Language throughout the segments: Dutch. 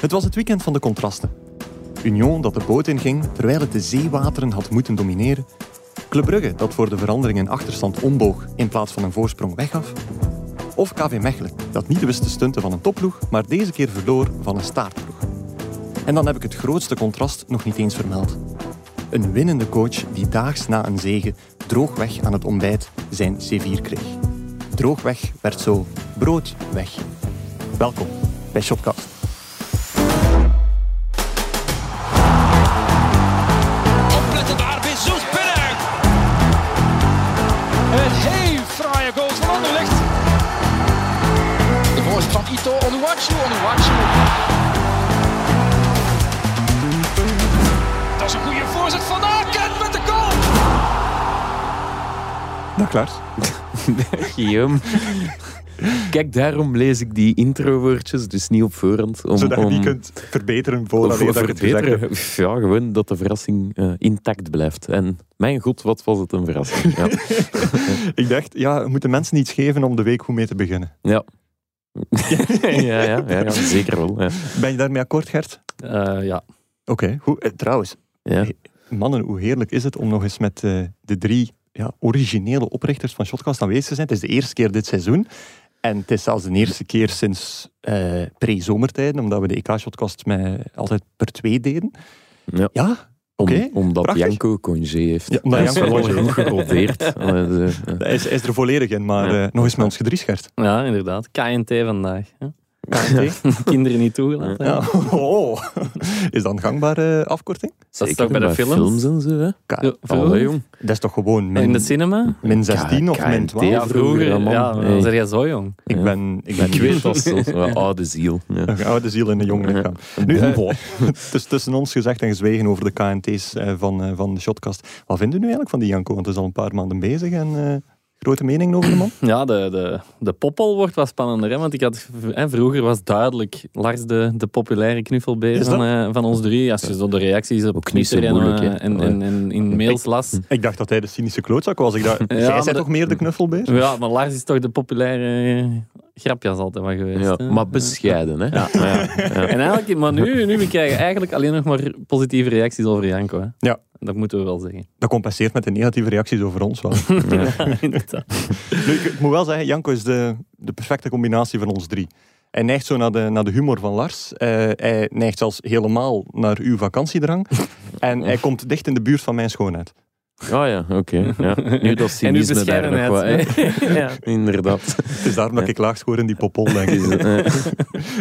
Het was het weekend van de contrasten. Union dat de boot inging terwijl het de zeewateren had moeten domineren. Club Brugge dat voor de verandering een achterstand omboog in plaats van een voorsprong weggaf. Of KV Mechelen dat niet wist te stunten van een topploeg, maar deze keer verloor van een staartploeg. En dan heb ik het grootste contrast nog niet eens vermeld. Een winnende coach die daags na een zege droogweg aan het ontbijt zijn C4 kreeg. Droogweg werd zo brood weg. Welkom bij Shotcast. Dag Lars. Guillaume. Kijk, daarom lees ik die introwoordjes, dus niet op voorhand. Om, Zodat je om, die kunt verbeteren voordat je voor dat het gezegd hebt. verbeteren. Ja, gewoon dat de verrassing eh, intact blijft. En mijn god, wat was het een verrassing. Ja. Ik dacht, ja, we moeten mensen iets geven om de week goed mee te beginnen. ja. ja, ja, ja, ja, zeker wel. Ja. Ben je daarmee akkoord, Gert? Eh, ja. Oké, goed. Eh, trouwens, Ja. mannen, hoe heerlijk is het om nog eens met de drie ja, originele oprichters van Shotcast aanwezig zijn. Het is de eerste keer dit seizoen. En het is zelfs de eerste keer sinds eh pre-zomertijden, omdat we de EK-shotcast altijd per twee deden. Ja. Ja, Om, omdat prachtig. Janko congé heeft. Ja, omdat Hij is Janko wel genoeg. Allee, de- ja. hij is, is er volledig in, maar Ja. eh, nog eens met ons gedries, Gert. ja, inderdaad. KNT vandaag. hè. KNT. Kinderen niet toegelaten. Ja. Oh. Is dat een gangbare afkorting? Dat is toch bij de films? films en zo, hè? K- Ja, Allee, vroeger? jong. Dat is toch gewoon min, In de cinema? min 16 of min KNT. 12? Ja, vroeger. Ja, dan zeg jij zo jong. Ik Ja. ben, ik ben Ik weet dat zo. Een oude ziel. Ja. een oude ziel in een jong lichaam. Nu, Nu, eh, het is tussen ons gezegd en gezwegen over de KNT's eh, van, eh, van de Shotcast. Wat vinden u nu eigenlijk van die Janko? Want het is al een paar maanden bezig en eh, grote mening over de man? Ja, de, de, de poppel wordt wat spannender. Hè? Want ik had, hè, vroeger was duidelijk Lars de, de populaire knuffelbeer van, eh, van ons drie. Als je zo de reacties op Twitter en, moeilijk, eh, en, en, en in mails las. Ik dacht dat hij de cynische klootzak was. Ik dacht, Ja, jij maar bent toch meer de knuffelbeer? Ja, maar Lars is toch de populaire eh, grapjas altijd van geweest. ja, maar bescheiden, hè? Ja. Ja, En eigenlijk, maar nu, nu we krijgen eigenlijk alleen nog maar positieve reacties over Janko. Hè. Ja. Dat moeten we wel zeggen. Dat compenseert met de negatieve reacties over ons wel. Ja, inderdaad. nu, ik, ik moet wel zeggen, Janko is de, de perfecte combinatie van ons drie. Hij neigt zo naar de, naar de humor van Lars. Eh, hij neigt zelfs helemaal naar uw vakantiedrang. en hij komt dicht in de buurt van mijn schoonheid. Oh ja, oké. Ja. Nu dat En uw cynisme daar nog wat. Ja, inderdaad. Het is daarom dat ik laag scoor in die popol, denk ik.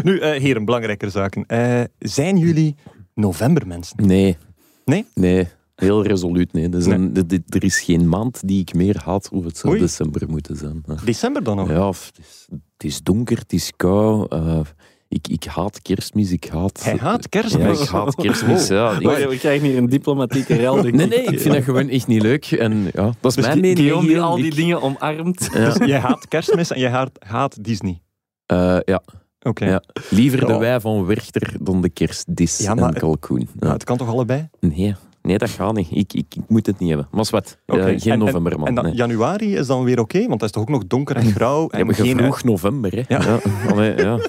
Nu, eh heren, belangrijker zaken. Eh, zijn jullie novembermensen? Nee. Nee? Nee. Heel resoluut, nee. Dus Nee. een- er is geen maand die ik meer haat of het zou Oei. december moeten zijn. December dan nog? Ja, of het, is, het is donker, het is kou. eh, ik, ik haat kerstmis, ik haat... Hij haat Ja, kerstmis. ik haat kerstmis, ja. Ik- We, we krijgen hier een diplomatieke rel. nee, nee, ik vind dat gewoon echt niet leuk. En ja, dat is Dus mijn die- mening. Guillaume die al die Ik- dingen omarmt. Ja. Dus jij haat kerstmis en jij haat, haat Disney. Eh, ja, Oké. Ja. liever de wij van Werchter dan de kerstdis Ja, maar- en kalkoen. Ja, Ja. het kan toch allebei? Nee, nee, dat gaat niet. Ik, ik, ik moet het niet hebben. Maar wat, Oké. geen En- en- novemberman. En nee. januari is dan weer oké, want dat is toch ook nog donker en grauw. Ja, En maar geen vroeg november, hè. Ja. Ja. Allee, ja.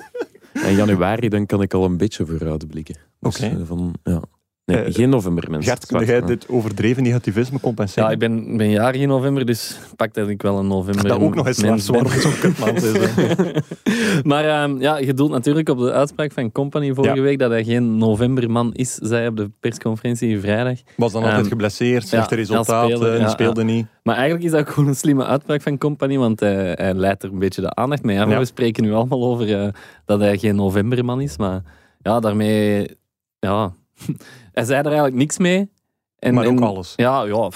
En januari, dan kan ik al een beetje vooruitblikken. Dus, Oké. eh, van, ja. Nee, Eh, geen november, mensen. Gert, kun jij dit overdreven negativisme compenseren? Ja, ik ben, ben jarig in november, dus pak dat ik wel een november. dat ook nog eens mens Lars, ben. waarom het zo'n kutmaand is. hè. Maar ehm, ja, je doelt natuurlijk op de uitspraak van Company vorige Ja. week dat hij geen novemberman is, zei op de persconferentie vrijdag. Was dan altijd Ehm, geblesseerd, slechte ja, resultaten, ja, speelde niet. Maar eigenlijk is dat gewoon een slimme uitspraak van Company, want hij, hij leidt er een beetje de aandacht mee. Ja, maar Ja. We spreken nu allemaal over eh, dat hij geen novemberman is, maar ja, daarmee... Ja, hij zei er eigenlijk niks mee. En, maar ook en- alles. Ja, ja.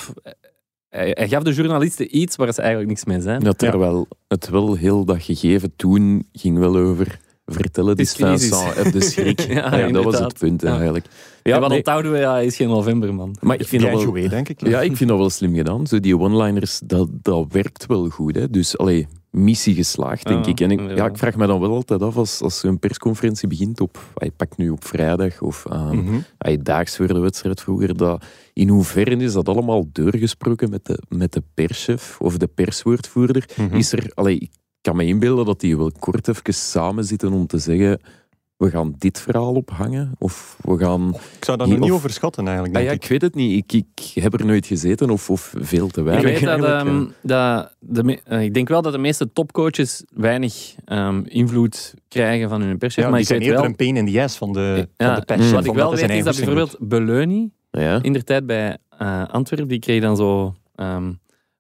Hij, hij gaf de journalisten iets waar ze eigenlijk niks mee zijn. Ja, terwijl het wel heel dat gegeven toen ging wel over vertellen, dus Het is crisis. Vincent, heb de schrik. Ja, ja, dat was het punt Ja. eigenlijk. Ja, wat nee, onthouden we? Ja, hij is geen novemberman. maar ik vind dat wel... denk ik. Ja, ik vind dat wel slim gedaan. Zo die one-liners, dat, dat werkt wel goed. Hè. Dus, allee, missie geslaagd, denk ik. En ik, ja. ja, ik vraag me dan wel altijd af, als, als zo'n persconferentie begint op... Hij pakt nu op vrijdag of hij daags voor de wedstrijd vroeger. Dat, in hoeverre is dat allemaal doorgesproken met de, met de perschef of de perswoordvoerder? Mhm. Is er... Allee, ik kan me inbeelden dat die wel kort even samen zitten om te zeggen... we gaan dit verhaal ophangen? Of we gaan... Ik zou dat Hier nog niet of- overschatten eigenlijk, Ah ja, ik. ik weet het niet. Ik, ik heb er nooit gezeten of, of veel te Ik weinig. weet dat, ehm, dat de, eh, ik denk wel dat de meeste topcoaches weinig ehm, invloed krijgen van hun perschef. Ja, maar die ik zijn eerder wel, een pain in the ass van de, Ja, van de pers. mm. wat ik wel weet is dat bijvoorbeeld Beleuni ja. in de tijd bij eh Antwerpen, die kreeg dan zo ehm,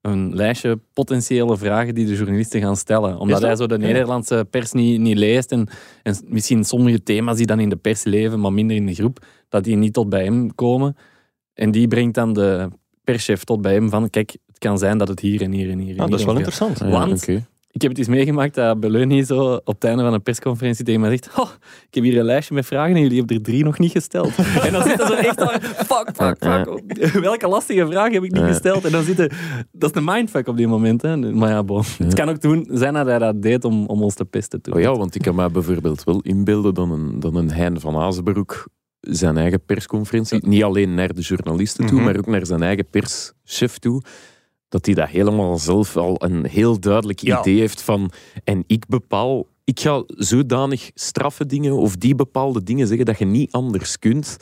een lijstje potentiële vragen die de journalisten gaan stellen. Omdat dat? hij zo de. Nederlandse pers niet, niet leest en, en misschien sommige thema's die dan in de pers leven, maar minder in de groep, dat die niet tot bij hem komen. En die brengt dan de perschef tot bij hem van, kijk, het kan zijn dat het hier en hier en hier en Ah, hier dat is wel gaat. interessant. Ja, Want-. Ik heb het eens meegemaakt dat Beleuni zo op het einde van een persconferentie tegen mij zegt "Oh, ik heb hier een lijstje met vragen en jullie hebben er drie nog niet gesteld. en dan zitten ze echt aan, fuck, fuck, fuck. Welke lastige vraag heb ik niet gesteld? En dan zitten, dat is een mindfuck op die moment. Hè. Maar ja, bon. Het kan ook doen zijn dat hij dat deed om, om ons te pesten. Toen. Oh ja, want ik kan mij bijvoorbeeld wel inbeelden dat een, dat een Hein van Azenbroek zijn eigen persconferentie, niet alleen naar de journalisten toe, Mhm. maar ook naar zijn eigen perschef toe, dat hij dat helemaal zelf al een heel duidelijk Ja. idee heeft van en ik bepaal, ik ga zodanig straffe dingen of die bepaalde dingen zeggen dat je niet anders kunt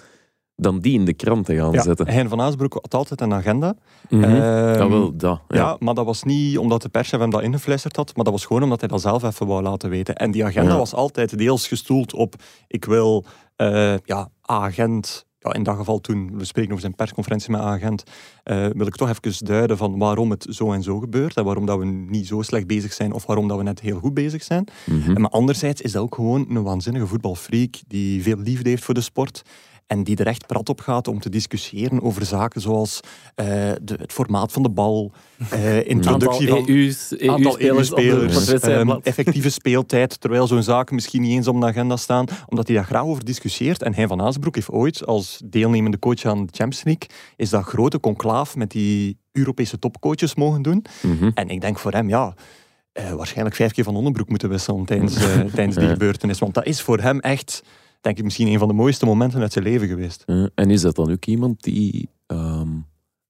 dan die in de krant te gaan Ja, zetten. Hein van Aasbroek had altijd een agenda. Mhm. Ehm, ja, wel, dat. Ja. Ja. maar dat was niet omdat de perschef hem dat ingefluisterd had, maar dat was gewoon omdat hij dat zelf even wou laten weten. En die agenda was altijd deels gestoeld op ik wil eh, ja, agent, ja, in dat geval toen, we spreken over zijn persconferentie met agent, eh, wil ik toch even duiden van waarom het zo en zo gebeurt en waarom dat we niet zo slecht bezig zijn of waarom dat we net heel goed bezig zijn. Mhm. En Maar anderzijds is dat ook gewoon een waanzinnige voetbalfreak die veel liefde heeft voor de sport. En die er echt prat op gaat om te discussiëren over zaken zoals eh, de, het formaat van de bal, eh, introductie van EU's, aantal EU-spelers wedstrijdblad. ehm, effectieve speeltijd, terwijl zo'n zaken misschien niet eens op de agenda staan, omdat hij daar graag over discussieert. En hij van Aasbroek heeft ooit, als deelnemende coach aan de Champions League, is dat grote conclaaf met die Europese topcoaches mogen doen. Mhm. En ik denk voor hem, ja, eh, waarschijnlijk vijf keer van onderbroek moeten wisselen tijdens, tijdens die gebeurtenis. Want dat is voor hem echt, denk ik, misschien een van de mooiste momenten uit zijn leven geweest. Eh, en is dat dan ook iemand die... ehm,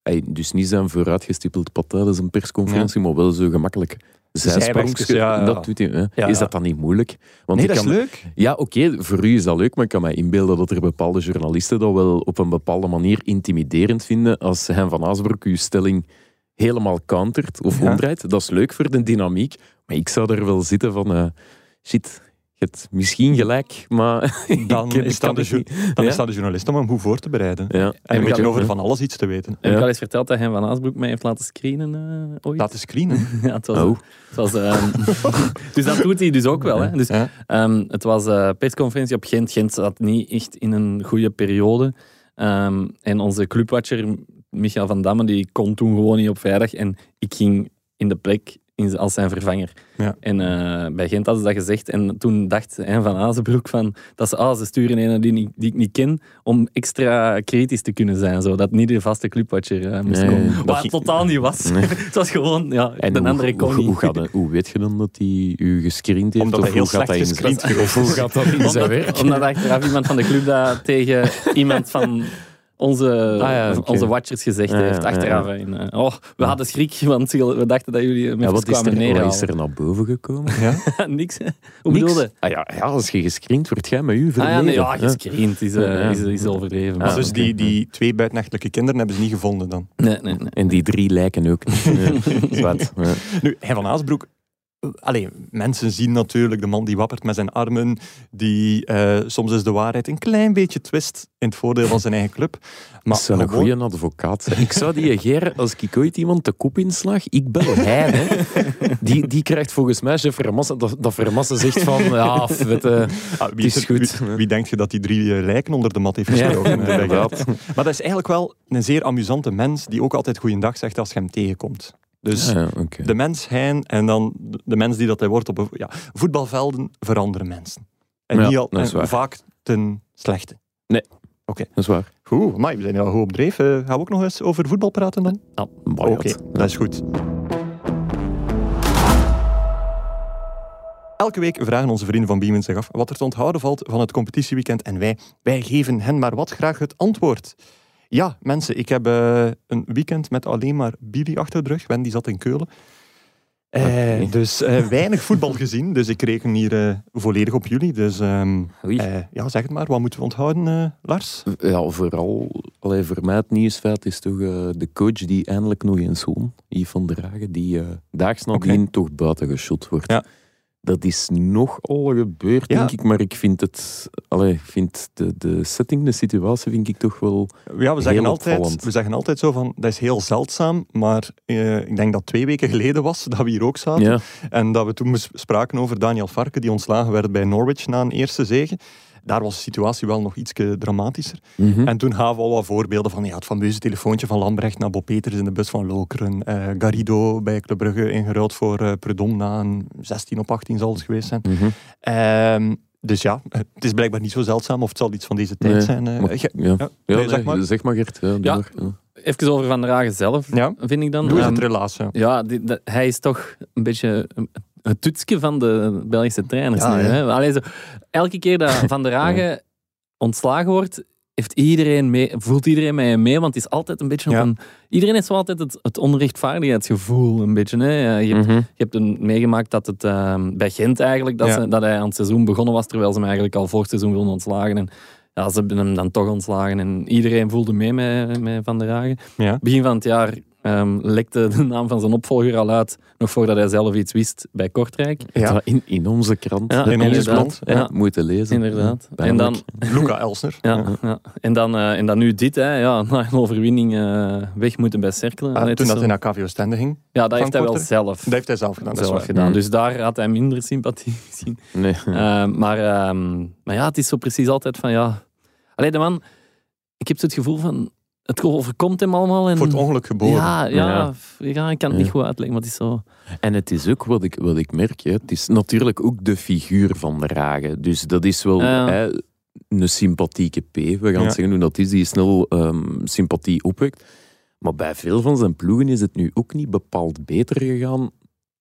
hij dus niet zijn vooruitgestippeld pad tijdens een persconferentie, maar wel zo gemakkelijk zijsprongjes. Zijwegjes, ja, ja. Dat doet hij? Ja, Is ja. dat dan niet moeilijk? Want nee, ik dat is leuk. Ja, oké, voor u is dat leuk, maar ik kan me inbeelden dat er bepaalde journalisten dat wel op een bepaalde manier intimiderend vinden als Hein van Aasbroek uw stelling helemaal countert of Ja. omdraait. Dat is leuk voor de dynamiek, maar ik zou er wel zitten van... eh, shit, hebt misschien gelijk, maar... Dan is dat de ju- niet. Dan Ja. is dat de journalist om hem goed voor te bereiden. Ja. En een beetje over van alles iets te weten. Heb ik al eens verteld dat hij Van Aasbroek mij heeft laten screenen eh, ooit? Laten screenen. Ja, het was, Oh. het was, ehm, dus dat doet hij dus ook wel. Hè. Dus, Ja. ehm, het was eh persconferentie op Gent. Gent zat niet echt in een goede periode. Ehm, en onze clubwatcher, Michael van Damme, die kon toen gewoon niet op vrijdag. En ik ging in de plek in, als zijn vervanger. Ja. En eh, bij Gent hadden ze dat gezegd. En toen dacht hij van Azenbroek van, dat ze, ah, ze sturen een die, ik- die ik niet ken, om extra kritisch te kunnen zijn. Zodat niet de vaste clubwatcher eh, moest Nee, komen. dat Wat totaal niet was. Nee. het was gewoon, ja, En de hoe, andere kon hoe, niet. hoe, gaat het- hoe weet je dan dat hij u gescreend heeft? Omdat of hij heel hoe gaat slecht dat in zijn- gescreend Of hoe is. gaat dat in zijn werk? Omdat achteraf iemand van de club dat tegen iemand van onze, Ah ja, onze watchers gezegd Ja, heeft. Achteraf. ja. En, eh, oh, we hadden schrik, want we dachten dat jullie Ja, met wat kwamen er, wat is er naar boven gekomen? Ja? Niks, hè? Hoe Niks. bedoelde? Ah, ja, ja, als je gescreend wordt, jij met u Ah verleden. ja, nee, ja, gescreend is, Ja, ja. is, is overdreven. Maar Ah, dus die, die twee buitenechtelijke kinderen hebben ze niet gevonden dan. Nee, nee, nee. En die drie lijken ook niet. Nu, hij van Aasbroek... eh, Allee, mensen zien natuurlijk de man die wappert met zijn armen, die eh, soms is de waarheid een klein beetje twist in het voordeel van zijn eigen club. Maar dat zou een gewoon- goede advocaat zijn. Ik zou die Ger, als ik ooit iemand de kop inslag, ik bel hij. Hè. Die, die krijgt volgens mij chef Vermassen, dat, dat Vermassen zegt van, ja, weet, Ah, wie, Het is goed. Wie, wie denkt je dat die drie eh, lijken onder de mat heeft gesproken? eh? Maar dat is eigenlijk wel een zeer amusante mens die ook altijd goeiedag zegt als je hem tegenkomt. Dus ja, oké. de mens Hein en dan de- mens die dat hij wordt op een- ja, voetbalvelden veranderen mensen. En, Ja, niet al, en vaak ten slechte. Dat is waar. Goed, maar we zijn al goed op dreef. Eh, gaan we ook nog eens over voetbal praten dan? Ja, Oké, dat is goed. Elke week vragen onze vrienden van Beeman zich af wat er te onthouden valt van het competitieweekend en wij, wij geven hen maar wat graag het antwoord. Ja, mensen, ik heb eh, een weekend met alleen maar Billy achter de rug. Wendy zat in Keulen. Eh. Dus eh, weinig voetbal gezien, dus ik reken hier volledig op jullie. Dus ehm, eh, ja, zeg het maar, wat moeten we onthouden, Lars? Ja, vooral, allee, voor mij het nieuwsfeit is toch de coach die eindelijk nog eens won, Yves van der Hagen, die daags nadien toch buiten geschot wordt. Ja. Dat is nogal gebeurd, Ja. denk ik, maar ik vind het, allee, ik vind de, de setting, de situatie, vind ik toch wel... Ja, we zeggen, Heel altijd, we zeggen altijd zo van, dat is heel zeldzaam, maar eh, ik denk dat twee weken geleden was dat we hier ook zaten. Ja, En dat we toen spraken over Daniel Varken, die ontslagen werd bij Norwich na een eerste zege. Daar was de situatie wel nog iets dramatischer. mhm. En toen gaven we al wat voorbeelden van ja, het fameuze telefoontje van Lambrecht naar Bob Peters in de bus van Lokeren. eh, Garrido bij Club Brugge ingeruild voor eh Prudhomme na een 16 op 18 zal het geweest zijn. Mhm. Ehm, dus ja, het is blijkbaar niet zo zeldzaam of het zal iets van deze tijd Nee, zijn. eh. ja. ja, Ja, nee, nee, zeg maar. zeg maar Gert. Ja, doe Ja. maar, ja. Even over Van der Hagen zelf, Ja, vind ik dan. doe eens Ehm, het relaas. Ja. Ja, die- hij is toch een beetje een- het toetsje van de Belgische trainers Ja, nu. hè. Allee, zo, elke keer dat Van der Hagen ontslagen wordt, heeft iedereen mee, voelt iedereen met mee, want het is altijd een beetje op Ja. een... Iedereen heeft zo altijd het, het onrechtvaardigheidsgevoel, een beetje. Hè? Je hebt, Mhm. je hebt een, meegemaakt dat het ehm, bij Gent eigenlijk, dat, Ja. ze, dat hij aan het seizoen begonnen was, terwijl ze hem eigenlijk al voor het seizoen wilden ontslagen. En ja, ze hebben hem dan toch ontslagen en iedereen voelde mee met, met Van der Hagen. Ja. Begin van het jaar ehm, lekte de naam van zijn opvolger al uit, nog voordat hij zelf iets wist bij Kortrijk. Ja. In, in onze krant. Ja, in onze krant, ja. Moeten lezen. Inderdaad. Ja, En dan. Luca Elsner. ja, ja. En, dan, eh, en dan nu dit, hè, ja, na een overwinning eh, weg moeten bij Cerkelen. Ah, Allee, toen dat zo- hij naar KVO Stende ging. ja, dat heeft hij wel zelf, Dat heeft hij zelf gedaan. Dat is zelf gedaan. Mm. Dus daar had hij minder sympathie gezien. Nee. Eh, maar, ehm, maar ja, het is zo precies altijd van ja. Alleen de man, ik heb zo het gevoel van het overkomt hem allemaal. En, Voor het ongeluk geboren. ja, ja, Ja. Ja. ik kan het niet goed uitleggen, maar het is zo. En het is ook wat ik, wat ik merk, hè. het is natuurlijk ook de figuur van de Ragen. Dus dat is wel Ja. hè, een sympathieke P. We gaan Ja. zeggen hoe dat is, die snel ehm, sympathie opwekt. Maar bij veel van zijn ploegen is het nu ook niet bepaald beter gegaan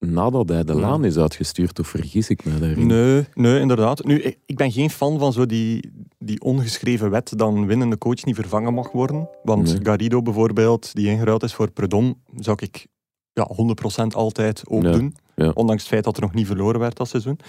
nadat hij de laan is uitgestuurd. Of vergis ik me daarin? Nee, nee, inderdaad. Nu, ik, ben geen fan van zo die, die ongeschreven wet dat een winnende coach niet vervangen mag worden. Want Nee. Garrido bijvoorbeeld, die ingeruild is voor Predom, zou ik ja, 100% altijd ook Ja, doen. ja. Ondanks het feit dat er nog niet verloren werd dat seizoen.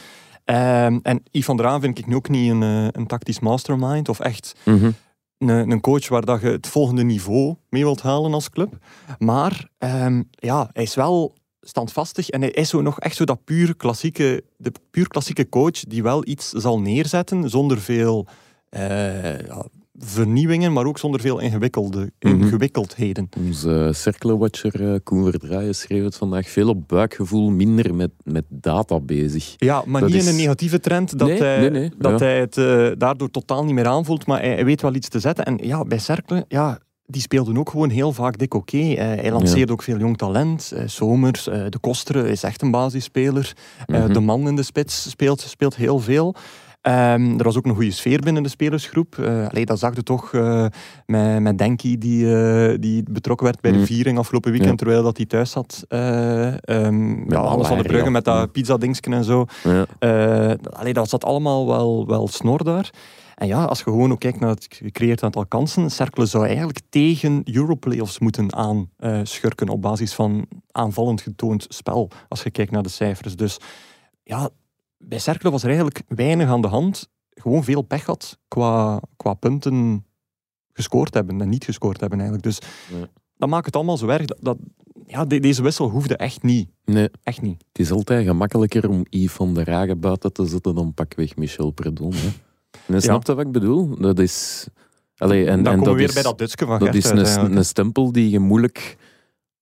Ehm, en Yves van der Haan vind ik nu ook niet een, eh, een tactisch mastermind of echt Mhm. een, een coach waar dat je het volgende niveau mee wilt halen als club. Maar ehm, ja, hij is wel standvastig en hij is zo nog echt zo dat puur klassieke, de puur klassieke coach die wel iets zal neerzetten zonder veel ja, vernieuwingen, maar ook zonder veel ingewikkelde, Mhm. ingewikkeldheden. Onze cirkelwatcher eh, Koen Verdraaien schreef het vandaag veel op buikgevoel, minder met, met data bezig. Ja, maar Dat niet is- in een negatieve trend dat Nee, hij, nee, nee, dat ja. hij het eh, daardoor totaal niet meer aanvoelt, maar hij, hij weet wel iets te zetten. En ja, bij Cercle, ja, die speelden ook gewoon heel vaak dik oké. Eh, hij lanceerde ook veel jong talent. Eh, Somers, eh, De Kostere is echt een basisspeler. Mhm. De man in de spits speelt, speelt heel veel. Ehm, er was ook een goede sfeer binnen de spelersgroep. Allee, dat zag je toch met, met Denki, die, die betrokken werd bij de Mhm. viering afgelopen weekend, Ja. terwijl dat hij thuis zat. Eh ehm ja, Hans van de Brugge met Ja. dat pizza-dingsken en zo. Ja. Allee, dat zat allemaal wel, wel snor daar. En ja, als je gewoon ook kijkt naar het gecreëerd aantal kansen, Cercle zou eigenlijk tegen Europlayoffs moeten aanschurken op basis van aanvallend getoond spel, als je kijkt naar de cijfers. Dus ja, bij Cercle was er eigenlijk weinig aan de hand. Gewoon veel pech had qua, qua punten gescoord hebben en niet gescoord hebben eigenlijk. Dus dat maakt het allemaal zo erg. Dat, dat, ja, de- deze wissel hoefde echt niet. Nee, Echt niet. het is altijd gemakkelijker om Yves van der Hagen buiten te zetten dan pakweg Michel. Hè. En snap je wat ik bedoel? Dat is... Allee, en, Dan en komen we weer is, bij dat Dutske van Dat Gert is een, stempel die je moeilijk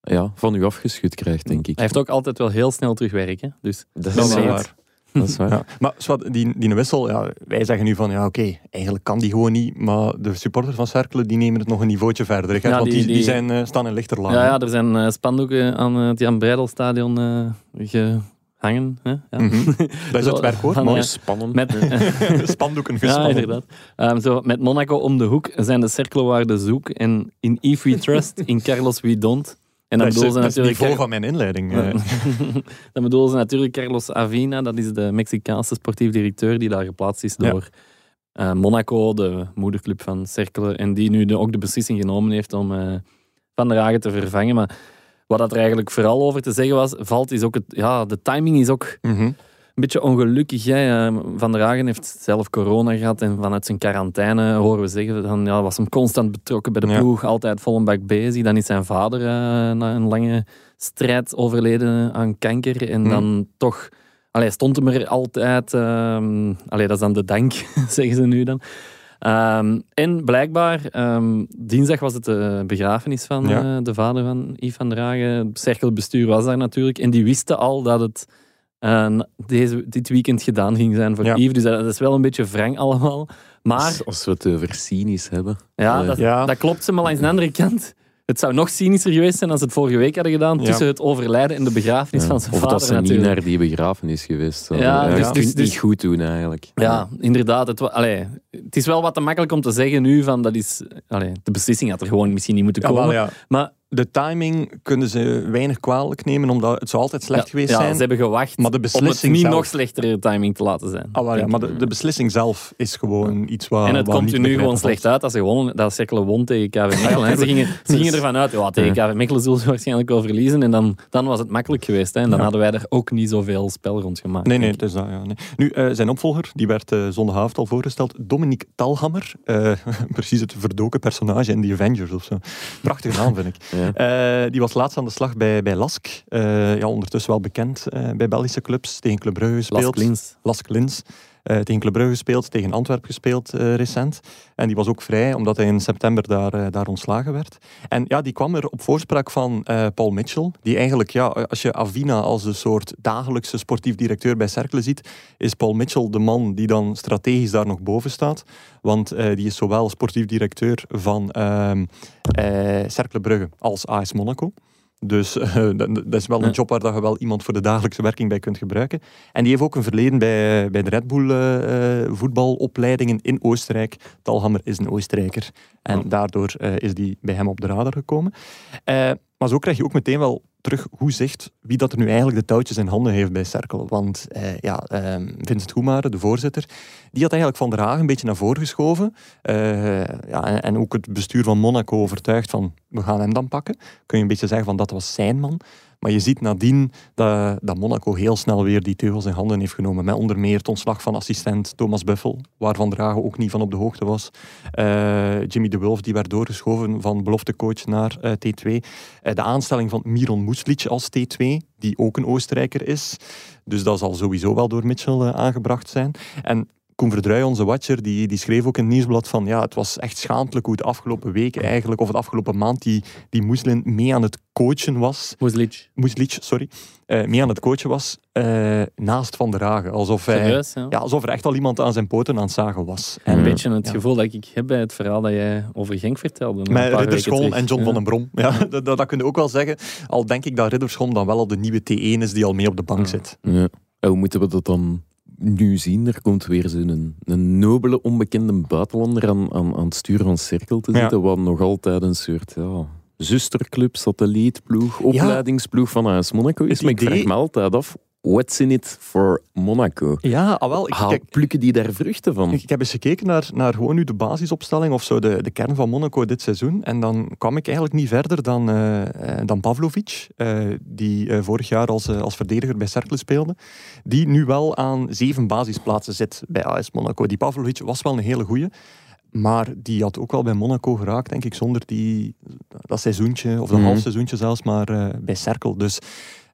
ja, van u afgeschud krijgt, denk ik. Hij heeft ook altijd wel heel snel terugwerken. Dus Dat Dat is wel waar. waar. Dat is waar. Ja. Maar zwart, die, die wissel, ja, wij zeggen nu van ja, oké, eigenlijk kan die gewoon niet. Maar de supporters van Cercle die nemen het nog een niveautje verder. hè, Ja, want die, die- zijn, eh, staan in lichter laag. ja, ja, er zijn eh, spandoeken aan het Jan Breidelstadion eh gehangen. Hè? Ja. Mhm. Dat is het werkwoord. van, Mooi ja. spannend. Met, Spandoeken ja, gespannen. inderdaad. Ehm, zo, met Monaco om de hoek zijn de cirkelwaarden zoek. En in If We Trust, in Carlos We Don't. En dan dat is, bedoelen ze dat is het natuurlijk... niveau van mijn inleiding. eh. dan bedoelen ze natuurlijk Carlos Avina, dat is de Mexicaanse sportief directeur die daar geplaatst is Ja. door eh, Monaco, de moederclub van Cercle, en die nu de, ook de beslissing genomen heeft om eh, Van der Hagen te vervangen. Maar wat dat er eigenlijk vooral over te zeggen was, valt, is ook het, ja, de timing is ook Mhm. een beetje ongelukkig. Hè. Van der Hagen heeft zelf corona gehad en vanuit zijn quarantaine horen we zeggen, dan ja, was hem constant betrokken bij de Ja. ploeg, altijd vol een bak bezig. Dan is zijn vader eh, na een lange strijd overleden aan kanker en Mhm. dan toch... Allee, stond hem er altijd... ehm allee, dat is dan de dank, zeggen ze nu dan. Ehm, en blijkbaar, ehm, dinsdag was het de begrafenis van Ja. eh, de vader van Yves van der Hagen. Het cirkelbestuur was daar natuurlijk. En die wisten al dat het eh, deze, dit weekend gedaan ging zijn voor Ja. Yves. Dus dat, dat is wel een beetje wrang allemaal. Maar Als, als we het over cynisch hebben. ja, Eh, dat, Ja. dat klopt ze, maar langs de andere kant... Het zou nog cynischer geweest zijn als ze het vorige week hadden gedaan Ja. tussen het overlijden en de begrafenis ja. van zijn Of vader dat ze natuurlijk. niet naar die begrafenis geweest zijn. Ja, Ja, dus- je dus- dus- niet goed doen eigenlijk. Ja, inderdaad. Het, allee, het is wel wat te makkelijk om te zeggen nu van dat is... Allee, de beslissing had er gewoon misschien niet moeten Ja, komen. wel, ja. Maar De timing kunnen ze weinig kwalijk nemen, omdat het zou altijd slecht ja, geweest ja, zijn. ze hebben gewacht Maar de om het beslissing niet zelf- nog slechtere timing te laten zijn. Ah, ja, maar de, de beslissing zelf is gewoon iets wat. en het komt u te nu gewoon slecht uit als ze gewoon dat Cercle won tegen KV Mechelen. hè. Ze gingen, ze gingen ervan uit, ja, tegen KV Mechelen zullen ze waarschijnlijk wel verliezen. En dan, dan was het makkelijk geweest. Hè. En dan Ja. hadden wij er ook niet zoveel spel rond gemaakt. Nee, nee, is dat, ja. Nee. Nu, eh, zijn opvolger, die werd eh zondagavond al voorgesteld. Dominique Talhammer. Eh, precies het verdoken personage in The Avengers of zo. Prachtige naam, vind ik. Ja. Eh, die was laatst aan de slag bij, bij Lask. Eh, ja, ondertussen wel bekend eh, bij Belgische clubs. Tegen Club Brugge. Lask Lins. Eh, tegen Club Brugge gespeeld, tegen Antwerpen gespeeld eh, recent. En die was ook vrij, omdat hij in september daar, eh, daar ontslagen werd. En ja, die kwam er op voorspraak van Paul Mitchell. Die eigenlijk, ja, als je Avina als een soort dagelijkse sportief directeur bij Cercle ziet, is Paul Mitchell de man die dan strategisch daar nog boven staat. Want die is zowel sportief directeur van eh, Cercle Brugge als AS Monaco. Dus eh, dat, is wel een job waar dat je wel iemand voor de dagelijkse werking bij kunt gebruiken. En die heeft ook een verleden bij, bij de Red Bull eh, eh, voetbalopleidingen in Oostenrijk. Talhammer is een Oostenrijker. En daardoor is die bij hem op de radar gekomen. Maar zo krijg je ook meteen wel terug hoe zegt wie dat er nu eigenlijk de touwtjes in handen heeft bij Cerkel. Want eh, ja, ehm, Vincent Goemare, de voorzitter, die had eigenlijk Van der Haag een beetje naar voren geschoven. Eh, ja, en, en ook het bestuur van Monaco overtuigd van we gaan hem dan pakken. Kun je een beetje zeggen van dat was zijn man. Maar je ziet nadien dat, dat Monaco heel snel weer die teugels in handen heeft genomen. Met onder meer het ontslag van assistent Thomas Buffel, waar Van der Hagen ook niet van op de hoogte was. Eh, Jimmy de Wulf die werd doorgeschoven van beloftecoach naar eh, T2. Eh, de aanstelling van Miron Moeslic als T2, die ook een Oostenrijker is. Dus dat zal sowieso wel door Mitchell aangebracht zijn. En Koen Verdruij, onze watcher, die, die schreef ook in het nieuwsblad van ja, het was echt schaamtelijk hoe het afgelopen week eigenlijk, of het afgelopen maand, die, die Moeslin mee aan het coachen was. Moeslic. Moeslic, sorry. eh, mee aan het coachen was eh, naast Van der Hagen. Alsof, hij, Serieus, ja. ja, alsof er echt al iemand aan zijn poten aan het zagen was. Een En, beetje het ja. gevoel dat ik heb bij het verhaal dat jij over Genk vertelde. een met Ridderscholm terug. en John Ja. van den Brom. Ja, dat, dat, dat kun je ook wel zeggen. Al denk ik dat Ridderscholm dan wel al de nieuwe T1 is die al mee op de bank Ja. zit. Ja. En hoe moeten we dat dan nu zien? Er komt weer zo'n een, een nobele, onbekende buitenlander aan, aan, aan het stuur van Cirkel te Ja. zitten, wat nog altijd een soort ja, zusterclub, satellietploeg, opleidingsploeg van AS Monaco is. Het Maar ik vraag idee- me altijd af, what's in it for Monaco? Ja, ah, wel. Ik, Haal- kijk, plukken die daar vruchten van? Ik heb eens gekeken naar, naar gewoon nu de basisopstelling of zo, de, de kern van Monaco dit seizoen. En dan kwam ik eigenlijk niet verder dan, eh, eh, dan Pavlovic, eh, die vorig jaar als, als verdediger bij Cercle speelde. Die nu wel aan zeven basisplaatsen zit bij AS Monaco. Die Pavlovic was wel een hele goeie. Maar die had ook wel bij Monaco geraakt, denk ik, zonder die, dat seizoentje, of dat Mhm. half seizoentje zelfs, maar bij Cercle. Dus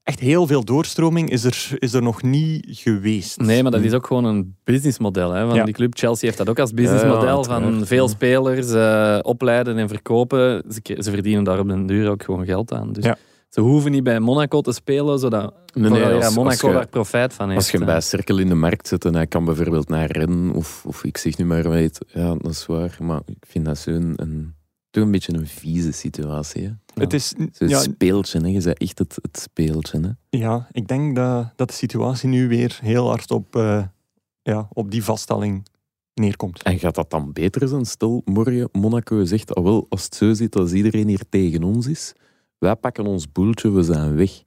echt heel veel doorstroming is er, is er nog niet geweest. Nee, maar dat is ook gewoon een businessmodel hè, van Ja. die club. Chelsea heeft dat ook als businessmodel. Ja, van veel ja. spelers eh, opleiden en verkopen. Ze, ze verdienen daar op den duur ook gewoon geld aan. Dus Ja. ze hoeven niet bij Monaco te spelen, zodat Nee, nee, vooraleer als- Monaco als je- daar profijt van heeft. Als je hem hè. bij Cirkel in de markt zet en hij kan bijvoorbeeld naar Ren of, of ik zeg nu maar weet, ja, dat is waar, maar ik vind dat zo'n een, toch een beetje een vieze situatie. Hè? Het is, Zo'n ja, speeltje, hè? je zei echt het, het speeltje. Hè? Ja, ik denk dat, dat de situatie nu weer heel hard op, eh, ja, op die vaststelling neerkomt. En gaat dat dan beter zijn? Stel, morgen Monaco zegt, ah wel, als het zo zit als iedereen hier tegen ons is, wij pakken ons boeltje, we zijn weg.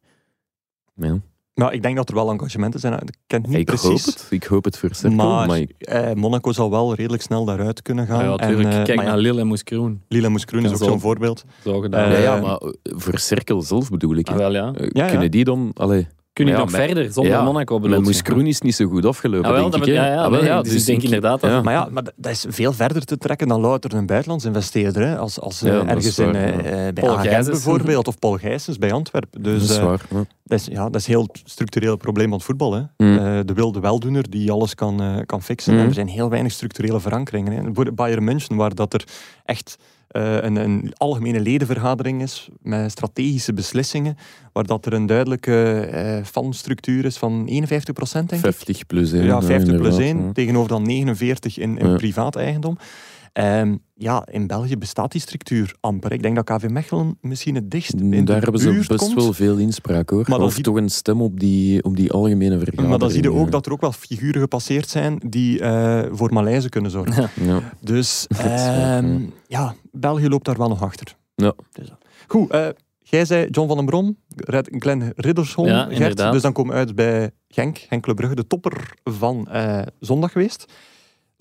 Ja. Nou, ik denk dat er wel engagementen zijn. Ik ken het niet Ik precies. hoop het. Ik hoop het voor Maar, maar ik- eh, Monaco zal wel redelijk snel daaruit kunnen gaan. Ja, natuurlijk. En, eh, Kijk maar ja, naar Lille en Moeskroen. Lille Moeskroen is ook zo. zo'n voorbeeld. Zo gedaan. Ja, ja, maar eh, voor Cercle zelf bedoel ik. Ah, wel, ja. Ja, ja. Kunnen die dan... Allee, Kun je Ja, nog met- verder zonder ja, Monaco met bedoel je? Moeskroen is niet zo goed afgelopen, Ah, wel, denk ik. ja, ja, Ah, wel, nee, dus ik denk inderdaad dat-. Maar ja, maar dat is veel verder te trekken dan louter een buitenlands investeerder. Hè. Als, als eh, ergens waar, in, eh, eh, bij Paul Agent bijvoorbeeld, of Paul Gijsens bij Antwerpen. Dus dat is waar. ja. dat, is, ja, dat is een heel structureel probleem van het voetbal. Hè. Mm. Eh, de wilde weldoener die alles kan, eh, kan fixen. Mm. En er zijn heel weinig structurele verankeringen. Hè. Bayern München, waar dat er echt een, een algemene ledenvergadering is met strategische beslissingen, waar dat er een duidelijke eh fanstructuur is van 51 denk ik. 50 plus 1. Ja, 50 plus 1 1. tegenover dan 49 in, in privaat eigendom. Ehm, ja, in België bestaat die structuur amper. Ik denk dat KV Mechelen misschien het dichtst in de Daar hebben ze best komt. wel veel inspraak hoor. Maar of zie- toch een stem op die, op die algemene vergadering. Maar dan zie je ook dat er ook wel figuren gepasseerd zijn die eh, voor malaise kunnen zorgen. Ja. Dus ehm, ja, België loopt daar wel nog achter. Ja. Dus, dat. Goed, eh, jij zei John van den Brom, Red- Glenn Riddersholm, Ja, Gert. Dus dan komen we uit bij Genk, Club Brugge, de topper van eh, zondag geweest.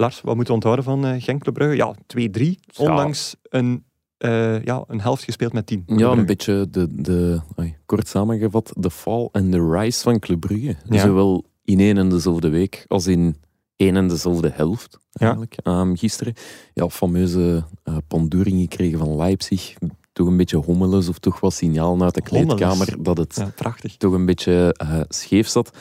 Lars, wat moeten we onthouden van eh Genk Club Brugge? Ja, 2-3, ondanks een, eh, ja, een helft gespeeld met 10. Ja, een beetje de, de, kort samengevat, de fall en de rise van Club Brugge. Ja. Zowel in één en dezelfde week als in één en dezelfde helft. Ja. Eigenlijk. Ehm, gisteren, ja, fameuze uh, pandoering gekregen van Leipzig. Toch een beetje hommeles of toch wat signaal uit de kleedkamer dat het Ja, toch een beetje eh, scheef zat.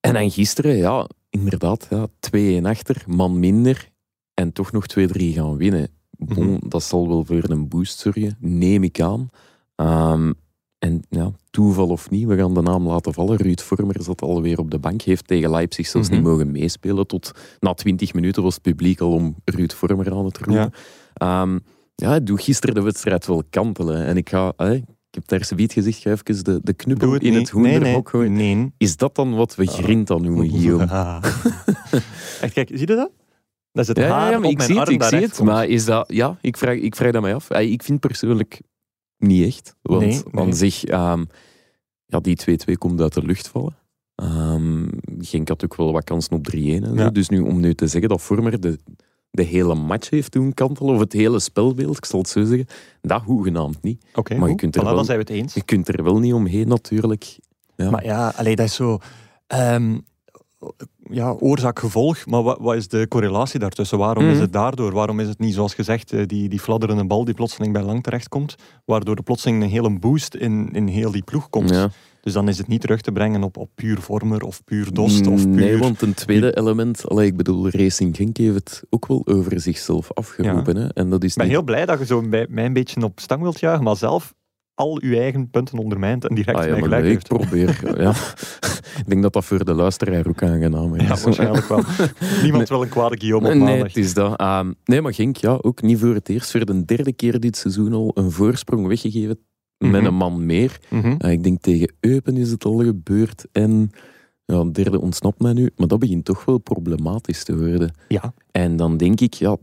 En dan gisteren, ja, inderdaad, ja, 2-1 achter, man minder en toch nog 2-3 gaan winnen. Bon, Mhm. Dat zal wel voor een boost zorgen, neem ik aan. Ehm, en ja, toeval of niet, we gaan de naam laten vallen. Ruud Vormer zat alweer op de bank, heeft tegen Leipzig zelfs Mhm. niet mogen meespelen. Tot na 20 minuten was het publiek al om Ruud Vormer aan het roepen. Ja, ja hij doet gisteren de wedstrijd wel kantelen. En ik ga, heb daar zoiets gezegd, ga even de, de knuppel in niet. het hoenderhok nee, nee, nee. Is dat dan wat we grinta noemen, Guillaume? Ah. Echt, kijk, zie je dat? Dat is het Ja, haar ja, maar op ik mijn zie het, ik daar zie het. komt. Maar is dat... Ja, ik vraag, ik vraag dat mij af. Ik vind persoonlijk niet echt. Want aan zich... ehm, ja, die 2-2 komt uit de lucht vallen. Ehm Genk had ook wel wat kansen op 3-1 en zo. Ja. Dus nu, om nu te zeggen dat Vormer de, de hele match heeft doen kantelen, of het hele spelbeeld, ik zal het zo zeggen, dat hoegenaamd niet. Oké, maar je kunt er Voilà, wel- dan zijn we het eens. Je kunt er wel niet omheen natuurlijk. Ja. Maar ja, allee, dat is zo... ehm, ja, oorzaak-gevolg, maar wat, wat is de correlatie daartussen? Waarom is Mhm. het daardoor? Waarom is het niet, zoals gezegd, eh, die, die fladderende bal die plotseling bij lang terechtkomt, waardoor er plotseling een hele boost in, in heel die ploeg komt? Ja. Dus dan is het niet terug te brengen op, op puur vormer of puur dost of puur... Nee, want een tweede element, allee, ik bedoel, Racing Genk heeft het ook wel over zichzelf afgeroepen. Hè? En dat is Ik ben niet- heel blij dat je zo bij mij een beetje op stang wilt juichen, maar zelf al je eigen punten ondermijnt en direct Ah, ja, gelijk nee, heeft. ik probeer. ja. ik denk dat dat voor de luisteraar ook aangenaam is. Ja, waarschijnlijk wel. Niemand wil een kwade Guillaume op Nee, het is dat. Ehm, nee, maar Genk, ja, ook niet voor het eerst. Voor de derde keer dit seizoen al een voorsprong weggegeven met Mhm. een man meer. Mhm. Eh, ik denk tegen Eupen is het al gebeurd. En ja, een derde ontsnapt mij nu. Maar dat begint toch wel problematisch te worden. Ja, En dan denk ik, ja,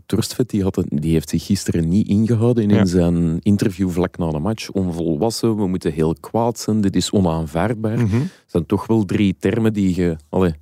die, had het, die heeft zich gisteren niet ingehouden in Ja. zijn interview vlak na de match. Onvolwassen, we moeten heel kwaad zijn, dit is onaanvaardbaar. Mhm. Het zijn toch wel drie termen die je, allee,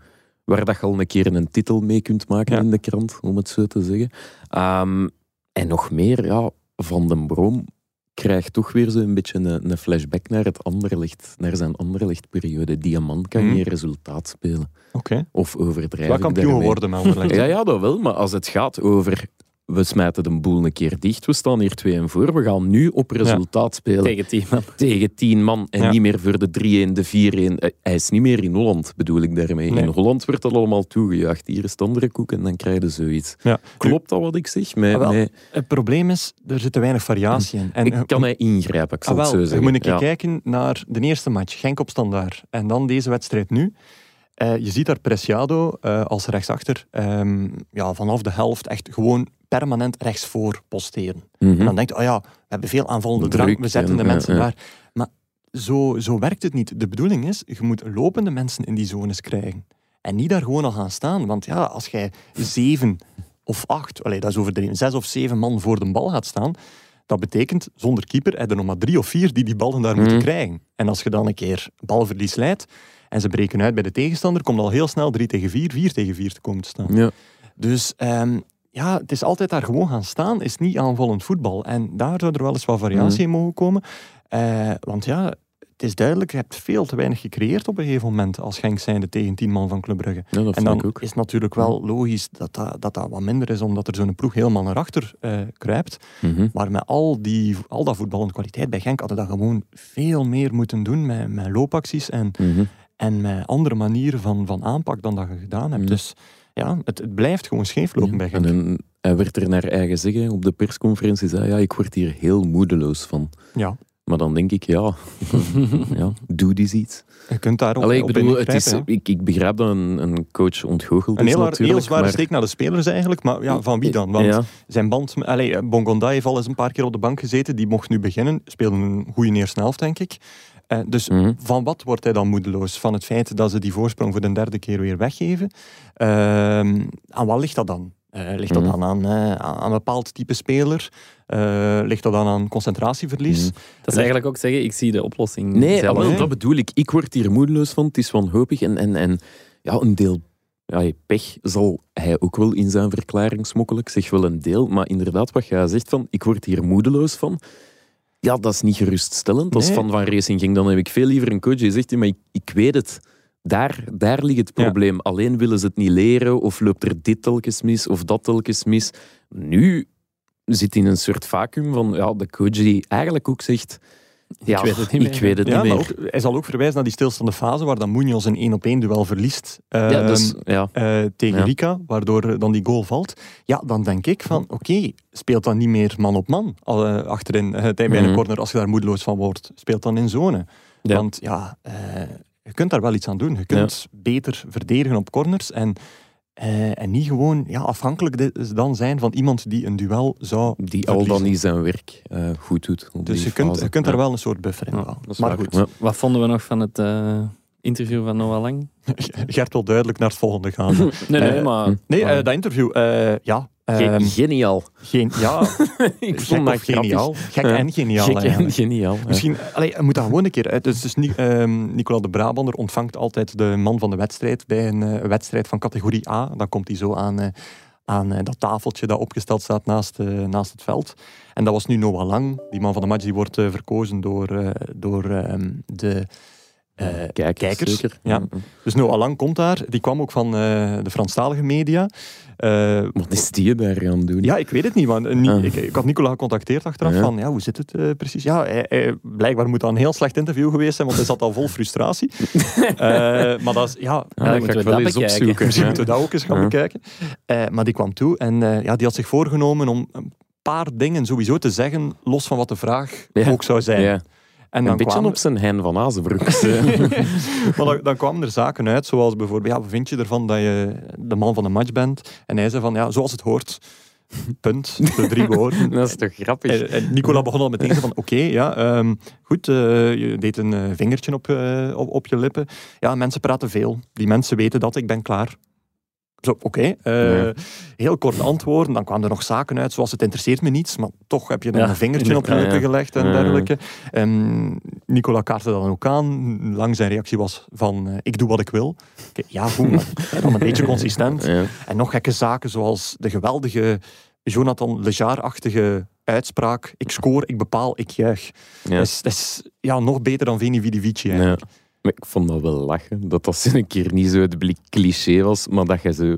waar dat je al een keer een titel mee kunt maken Ja. in de krant, om het zo te zeggen. Ehm, en nog meer, ja, Van den Brom krijgt toch weer zo'n beetje een, een flashback naar, het Anderlecht, naar zijn Anderlecht-periode. Die man kan geen resultaat spelen. oké. Of overdrijven. kampioen daarmee. geworden met. Ja, ja, dat wel. Maar als het gaat over... We smijten de boel een keer dicht. We staan hier 2 en voor. We gaan nu op resultaat spelen. Tegen team. man. Tegen 10 man. En Ja. niet meer voor de 3-1, de 4-1. Eh, Hij is niet meer in Holland, bedoel ik daarmee. Nee. In Holland wordt dat allemaal toegejuicht. Hier is het andere koek en dan krijg je zoiets. Ja. Klopt dat wat ik zeg? Met, Ah, Het probleem is, er zit te weinig variatie in. En, ik kan hij ingrijpen, ik zal Ah, het zo je zeggen. moet een keer Ja. kijken naar de eerste match, Genk op standaard. En dan deze wedstrijd nu. Eh, je ziet daar Preciado eh, als rechtsachter ehm, ja, vanaf de helft echt gewoon permanent rechtsvoor posteren. Mhm. En dan denkt je, oh ja, we hebben veel aanvallende Druk drang, we zetten de ja, mensen ja. daar. Maar zo, zo werkt het niet. De bedoeling is, je moet lopende mensen in die zones krijgen. En niet daar gewoon al gaan staan. Want ja, als jij zeven of acht, allee, dat is overdreven, zes of zeven man voor de bal gaat staan, Dat betekent, zonder keeper heb je er nog maar drie of vier die die ballen daar moeten Mhm. krijgen. En als je dan een keer balverlies leidt en ze breken uit bij de tegenstander, komt al heel snel 3 tegen 4, 4 tegen 4 te komen te staan. Ja. Dus ehm, ja, het is altijd daar gewoon gaan staan, is niet aanvallend voetbal. En daar zou er wel eens wat variatie in mogen komen. Eh, want ja, het is duidelijk, je hebt veel te weinig gecreëerd op een gegeven moment als Genk zijnde tegen 10 man van Club Brugge. Ja, En dan ook. is het natuurlijk wel logisch dat dat, dat dat wat minder is, omdat er zo'n ploeg helemaal naar achter eh, kruipt. Mhm. Maar met al, die, al dat voetballende kwaliteit bij Genk hadden dat gewoon veel meer moeten doen met, met loopacties en, Mhm. en met andere manieren van, van aanpak dan dat je gedaan hebt. Mm. Dus ja, het, het blijft gewoon scheef lopen bij Ja, Genk. En hij werd er naar eigen zeggen op de persconferentie. Zei, ja, ik word hier heel moedeloos van. Ja, Maar dan denk ik, ja, ja doe die iets. je kunt daar ook Allee, ik bedoel, het is, ik, ik begrijp dat een, een coach ontgoocheld Een is heel, zware maar- steek naar de spelers eigenlijk, maar ja, van wie dan? Want Ja, zijn band... Allee, eh, Bongonda heeft al eens een paar keer op de bank gezeten, die mocht nu beginnen, speelde een goede eerste helft, denk ik. Eh, dus mhm. van wat wordt hij dan moedeloos? Van het feit dat ze die voorsprong voor de derde keer weer weggeven? Ehm, aan wat ligt dat dan? Eh, ligt dat Mhm. dan aan, eh, aan een bepaald type speler? Eh, ligt dat dan aan concentratieverlies? Mhm. Dat is eigenlijk ook zeggen, ik zie de oplossing Nee, zelf. wel, hè? dat bedoel ik. Ik word hier moedeloos van. Het is wanhopig. En, en, en ja, een deel ja, pech zal hij ook wel in zijn verklaring smokkelen. Ik zeg wel een deel. Maar inderdaad, wat jij zegt van, ik word hier moedeloos van. Ja, dat is niet geruststellend. Als Nee. fan van Racing ging, dan heb ik veel liever een coach die zegt, maar ik, ik weet het. Daar, daar ligt het Ja. probleem. Alleen willen ze het niet leren, of loopt er dit telkens mis, of dat telkens mis. Nu zit in een soort vacuüm van ja, de coach die eigenlijk ook zegt... Ja, weet het niet ik weet het Ja, niet meer. ook, hij zal ook verwijzen naar die stilstaande fase waar dan Munoz een 1 op 1 duel verliest. Ja, dus, Ehm, ja. eh, tegen Ja. Rika, waardoor dan die goal valt. Ja, dan denk ik van, oké, speelt dan niet meer man op man eh, achterin eh, bij een Mhm. corner als je daar moedeloos van wordt. Speelt dan in zone. Ja. Want ja, eh, je kunt daar wel iets aan doen. Je kunt beter verdedigen op corners en, eh, en niet gewoon ja, afhankelijk de- dan zijn van iemand die een duel zou die al dan niet zijn werk eh, goed doet. Dus je kunt, je kunt Ja. daar wel een soort buffer in Ja, bouwen. Maar waar. goed, Ja. Wat vonden we nog van het eh, interview van Noah Lang? Gert wil duidelijk naar het volgende gaan. Nee, nee, maar... Nee, maar- eh, dat interview, eh, ja. Ge- ehm, geniaal. geen, ja, ik gek of geniaal. Gek Ja. en geniaal. Gek en geniaal. ja. Misschien, allee, moet dat gewoon een keer. hè. Dus, dus ehm, Nicola de Brabander ontvangt altijd de man van de wedstrijd bij een eh, wedstrijd van categorie A. Dan komt hij zo aan, eh, aan eh, dat tafeltje dat opgesteld staat naast, naast het veld. En dat was nu Noah Lang, die man van de match, die wordt verkozen door, door ehm, de eh, Kijkers, kijkers. zeker. Ja. Dus Noah Lang komt daar. Die kwam ook van eh, de Franstalige media. Eh, Wat is die daar gaan doen? ja, ik weet het niet. Want, Ni- Ah. ik, ik had Nicola gecontacteerd achteraf Ja. van, ja, hoe zit het precies? Ja, hij, hij- blijkbaar moet dat een heel slecht interview geweest zijn, want hij zat al vol frustratie. Maar dat is, ja, Ja, ga we ik wel eens bekijken. opzoeken. misschien Ja. moeten we dat ook eens gaan Ja. bekijken. Maar die kwam toe en ja, die had zich voorgenomen om een paar dingen sowieso te zeggen, los van wat de vraag Ja. ook zou zijn. En Een beetje kwamen- op zijn Hein van Azenbroek. maar dan, dan kwamen er zaken uit, zoals bijvoorbeeld, ja, wat vind je ervan dat je de man van de match bent? En hij zei van, ja, zoals het hoort. Punt. De drie woorden. dat is toch grappig? En, en Nicola begon al meteen van, oké, ja, ehm, goed, eh, je deed een eh, vingertje op, eh, op, op je lippen. Ja, mensen praten veel. Die mensen weten dat, ik ben klaar. Zo, oké. eh. Heel kort antwoorden. Dan kwamen er nog zaken uit, zoals het interesseert me niets, maar toch heb je dan Ja, een vingertje op je lippen gelegd en dergelijke. En Nicola kaartte dan ook aan. Lang zijn reactie was van, eh, ik doe wat ik wil. Ja, goed, maar dan een beetje consistent. En nog gekke zaken zoals de geweldige Jonathan Lejar-achtige uitspraak. Ik scoor, ik bepaal, ik juich. Ja. Dat, is, dat is ja, nog beter dan Veni Vidi Vici. Eigenlijk. Ik vond dat wel lachen. Dat dat een keer niet zo het blik cliché was, maar dat je zo...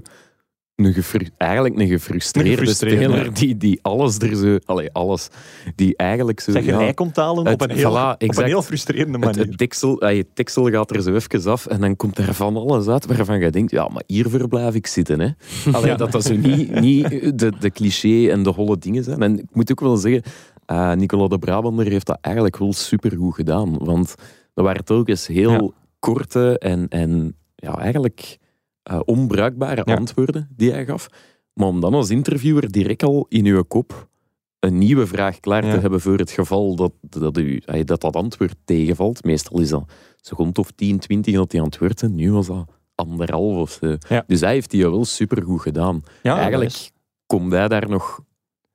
Een gefru- eigenlijk een gefrustreerde, Een gefrustreerde, speler ja. die, die alles er zo... Allee, alles. Die eigenlijk zo... Zeg ja, gelijk komt halen het- op, een heel, voilà, op een heel frustrerende manier. het, het deksel gaat er zo even af en dan komt er van alles uit waarvan je denkt, ja, maar hiervoor blijf ik zitten. Hè. Allee, Ja. Dat dat zo niet, niet de, de cliché en de holle dingen zijn. En ik moet ook wel zeggen, eh Nicola de Brabander heeft dat eigenlijk wel supergoed gedaan. Want dat waren telkens heel Ja. korte en, en ja, eigenlijk eh, onbruikbare Ja. antwoorden die hij gaf. Maar om dan als interviewer direct al in uw kop een nieuwe vraag klaar Ja. te hebben voor het geval dat dat, u, dat, dat antwoord tegenvalt. Meestal is dat seconde of 10, 20 dat hij antwoordt. En nu was dat anderhalf of zo. Ja. Dus hij heeft die wel supergoed gedaan. Ja, Eigenlijk is- komt hij daar nog...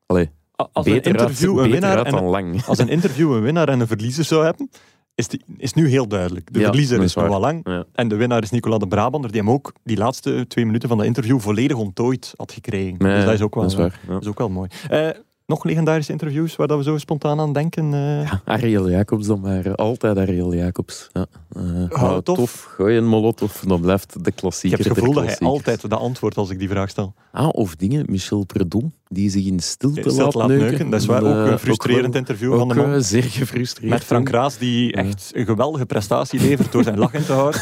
Allee, als een beter uit, interview een winnaar en dan lang. als een interview een winnaar en een verliezer zou hebben, is, die, is nu heel duidelijk. De Ja, verliezer is. Noah Lang Ja. en de winnaar is Nicola de Brabander, die hem ook die laatste twee minuten van dat interview volledig onttooid had gekregen. Nee, dus dat is ook wel, dat is waar, ja. dat is ook wel mooi. Eh, nog legendarische interviews waar dat we zo spontaan aan denken? eh? Ja, Ariel Jacobs dan maar. eh, Altijd Ariel Jacobs. Ja. Eh, Molotov. nou, tof. Gooi een molotov. Dan blijft de Ik klassieker heb het gevoel dat hij altijd dat antwoord als ik die vraag stel. Ah, of dingen. Michel Predom, die zich in stilte Stil laat, neuken. Dat is waar, ook Eh, een frustrerend wel- interview ook, van de man. eh, zeer gefrustreerd. Met Frank Raas, die echt een geweldige prestatie levert door zijn lach in te houden.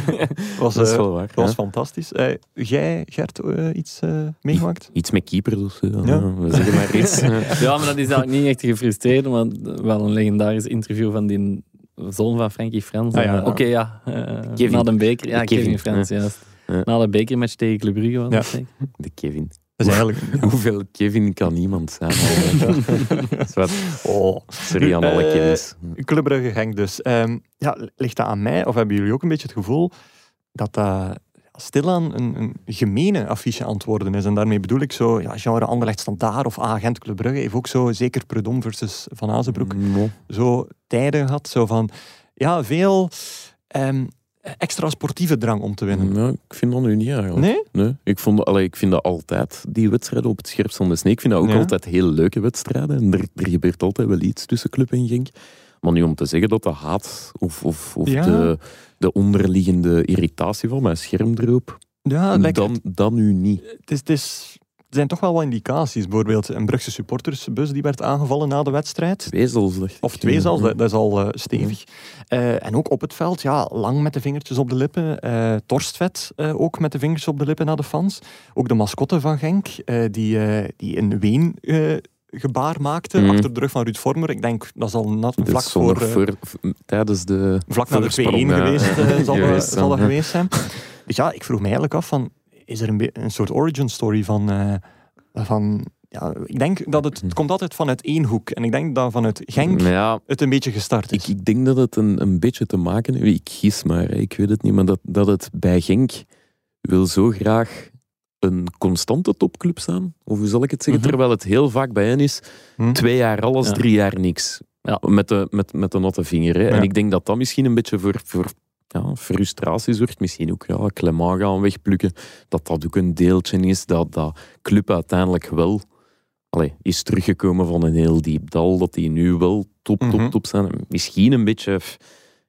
was, Dat is eh, wel waar. was ja. fantastisch. Eh, jij, Gert, eh, iets eh, meegemaakt? Iets met keepers of zo. Ja. We zeggen maar iets. eh. Ja, maar dat is eigenlijk niet echt gefrustreerd, maar wel een legendarisch interview van die zoon van Frankie Frans. Ah, ja, ja. Oké, ja. eh, Kevin. Na de beker. Ja, Kevin, Kevin, Frans, juist. Ja. Na de bekermatch tegen Club Brugge was Ja. dat zeker? De Kevin. Dat is eigenlijk... Hoeveel Kevin kan iemand zijn? Wat. Oh. Sorry aan alle Eh, Kevins. Club Brugge Genk dus. Ehm, ja, ligt dat aan mij, of hebben jullie ook een beetje het gevoel dat dat stilaan een, een gemene affiche aan het worden is? En daarmee bedoel ik zo, ja, genre Anderlecht Standaard of Agent Club Brugge heeft ook zo, zeker Predom versus Van Azenbroek, No. zo tijden gehad, zo van, ja, veel ehm, extra sportieve drang om te winnen. Nou, ik vind dat nu niet eigenlijk. Nee? Nee, ik, vond, allee, ik vind dat altijd, die wedstrijden op het scherpst van de snee. Ik vind dat ook Ja. altijd heel leuke wedstrijden. En er, er gebeurt altijd wel iets tussen club en Genk. Maar nu om te zeggen dat de haat of, of, of Ja. de, de onderliggende irritatie van mijn scherm erop, Ja, dan, dan nu niet. het, is, het, is, zijn toch wel wat indicaties. Bijvoorbeeld een Brugse supportersbus die werd aangevallen na de wedstrijd. Twee zelfs. Of twee zelfs, Ja. dat, dat is al eh, stevig. Eh, en ook op het veld, ja, lang met de vingertjes op de lippen. Eh Torstvet ook met de vingers op de lippen naar de fans. Ook de mascotte van Genk, die, die een ween gebaar maakte Mhm. achter de rug van Ruud Vormer. Ik denk, dat zal net Dat vlak is voor... tijdens de vlak na de 2-1 voorsprong, ja. geweest, zal, Geweest zal dat geweest zijn. Dus ja, ik vroeg me eigenlijk af van, is er een, een soort origin story van... eh, van ja, ik denk dat het, het komt altijd vanuit één hoek. En ik denk dat vanuit Genk ja. Het een beetje gestart is. Ik, ik denk dat het een, een beetje te maken heeft, ik gis maar, ik weet het niet, maar dat, dat het bij Genk wil zo graag een constante topclub staan. Of hoe zal ik het zeggen? Mhm. Terwijl het heel vaak bij hen is Hm? twee jaar alles, Ja. drie jaar niks. Ja. Met, de, met, met de natte vinger. Hè. Ja. En ik denk dat dat misschien een beetje voor, voor ja, frustratie zorgt. Misschien ook ja, Clement gaan wegplukken. Dat dat ook een deeltje is. Dat dat club uiteindelijk wel allee, is teruggekomen van een heel diep dal. Dat die nu wel top, top, Mhm. top zijn. Misschien een beetje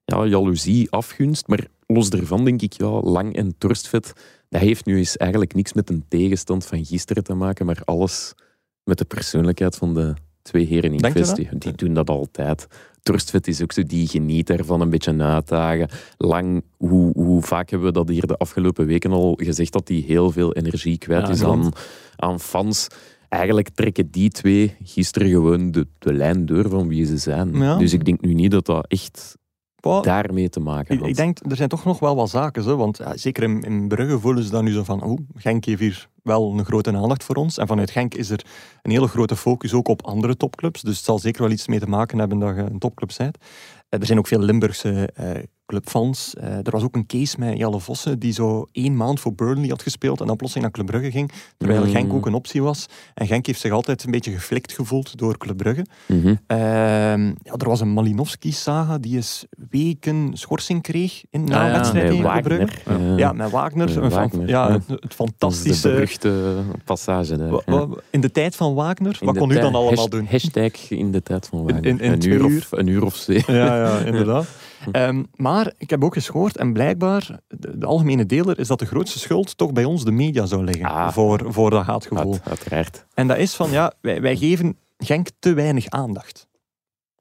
ja, jaloezie, afgunst. Maar los daarvan denk ik, ja, lang en torstvet. Dat heeft nu eens eigenlijk niks met een tegenstand van gisteren te maken. Maar alles met de persoonlijkheid van de twee heren in kwestie. Die doen dat altijd. Torstvet is ook zo, die geniet ervan een beetje uitdagen. Lang, hoe, hoe vaak hebben we dat hier de afgelopen weken al gezegd, dat hij heel veel energie kwijt Ja, is aan, aan fans. Eigenlijk trekken die twee gisteren gewoon de, de lijn door van wie ze zijn. Ja. Dus ik denk nu niet dat dat echt daarmee te maken Ik, had. ik denk, er zijn toch nog wel wat zaken. Zo, want ja, zeker in, in Brugge voelen ze dan nu zo van, oh, Genk heeft hier wel een grote aandacht voor ons. En vanuit Genk is er een hele grote focus ook op andere topclubs. Dus het zal zeker wel iets mee te maken hebben dat je een topclub bent. Eh, er zijn ook veel Limburgse eh, clubfans. Eh, er was ook een case met Jalle Vossen, die zo één maand voor Burnley had gespeeld en dan plotseling naar Club Brugge ging, terwijl Mm. Genk ook een optie was. En Genk heeft zich altijd een beetje geflikt gevoeld door Club Brugge. Mhm. Ehm, ja, er was een Malinowski-saga die eens weken schorsing kreeg in na Ah, ja, wedstrijd tegen Club Brugge. Wagner. Ja, met Wagner. Een ja, ja. het, is de fantastische... beruchte passage daar. ja. in de tijd van Wagner, In wat kon u dan allemaal hash- doen? Hashtag in de tijd van Wagner. in- in een, uur uur. of, een uur of twee. Ja, ja, inderdaad. Ehm, maar ik heb ook eens gehoord, en blijkbaar, de, de algemene deler, is dat de grootste schuld toch bij ons de media zou liggen. Ah. Voor, voor dat haatgevoel. Uit- uiteraard. En dat is van, ja, wij, wij geven Genk te weinig aandacht.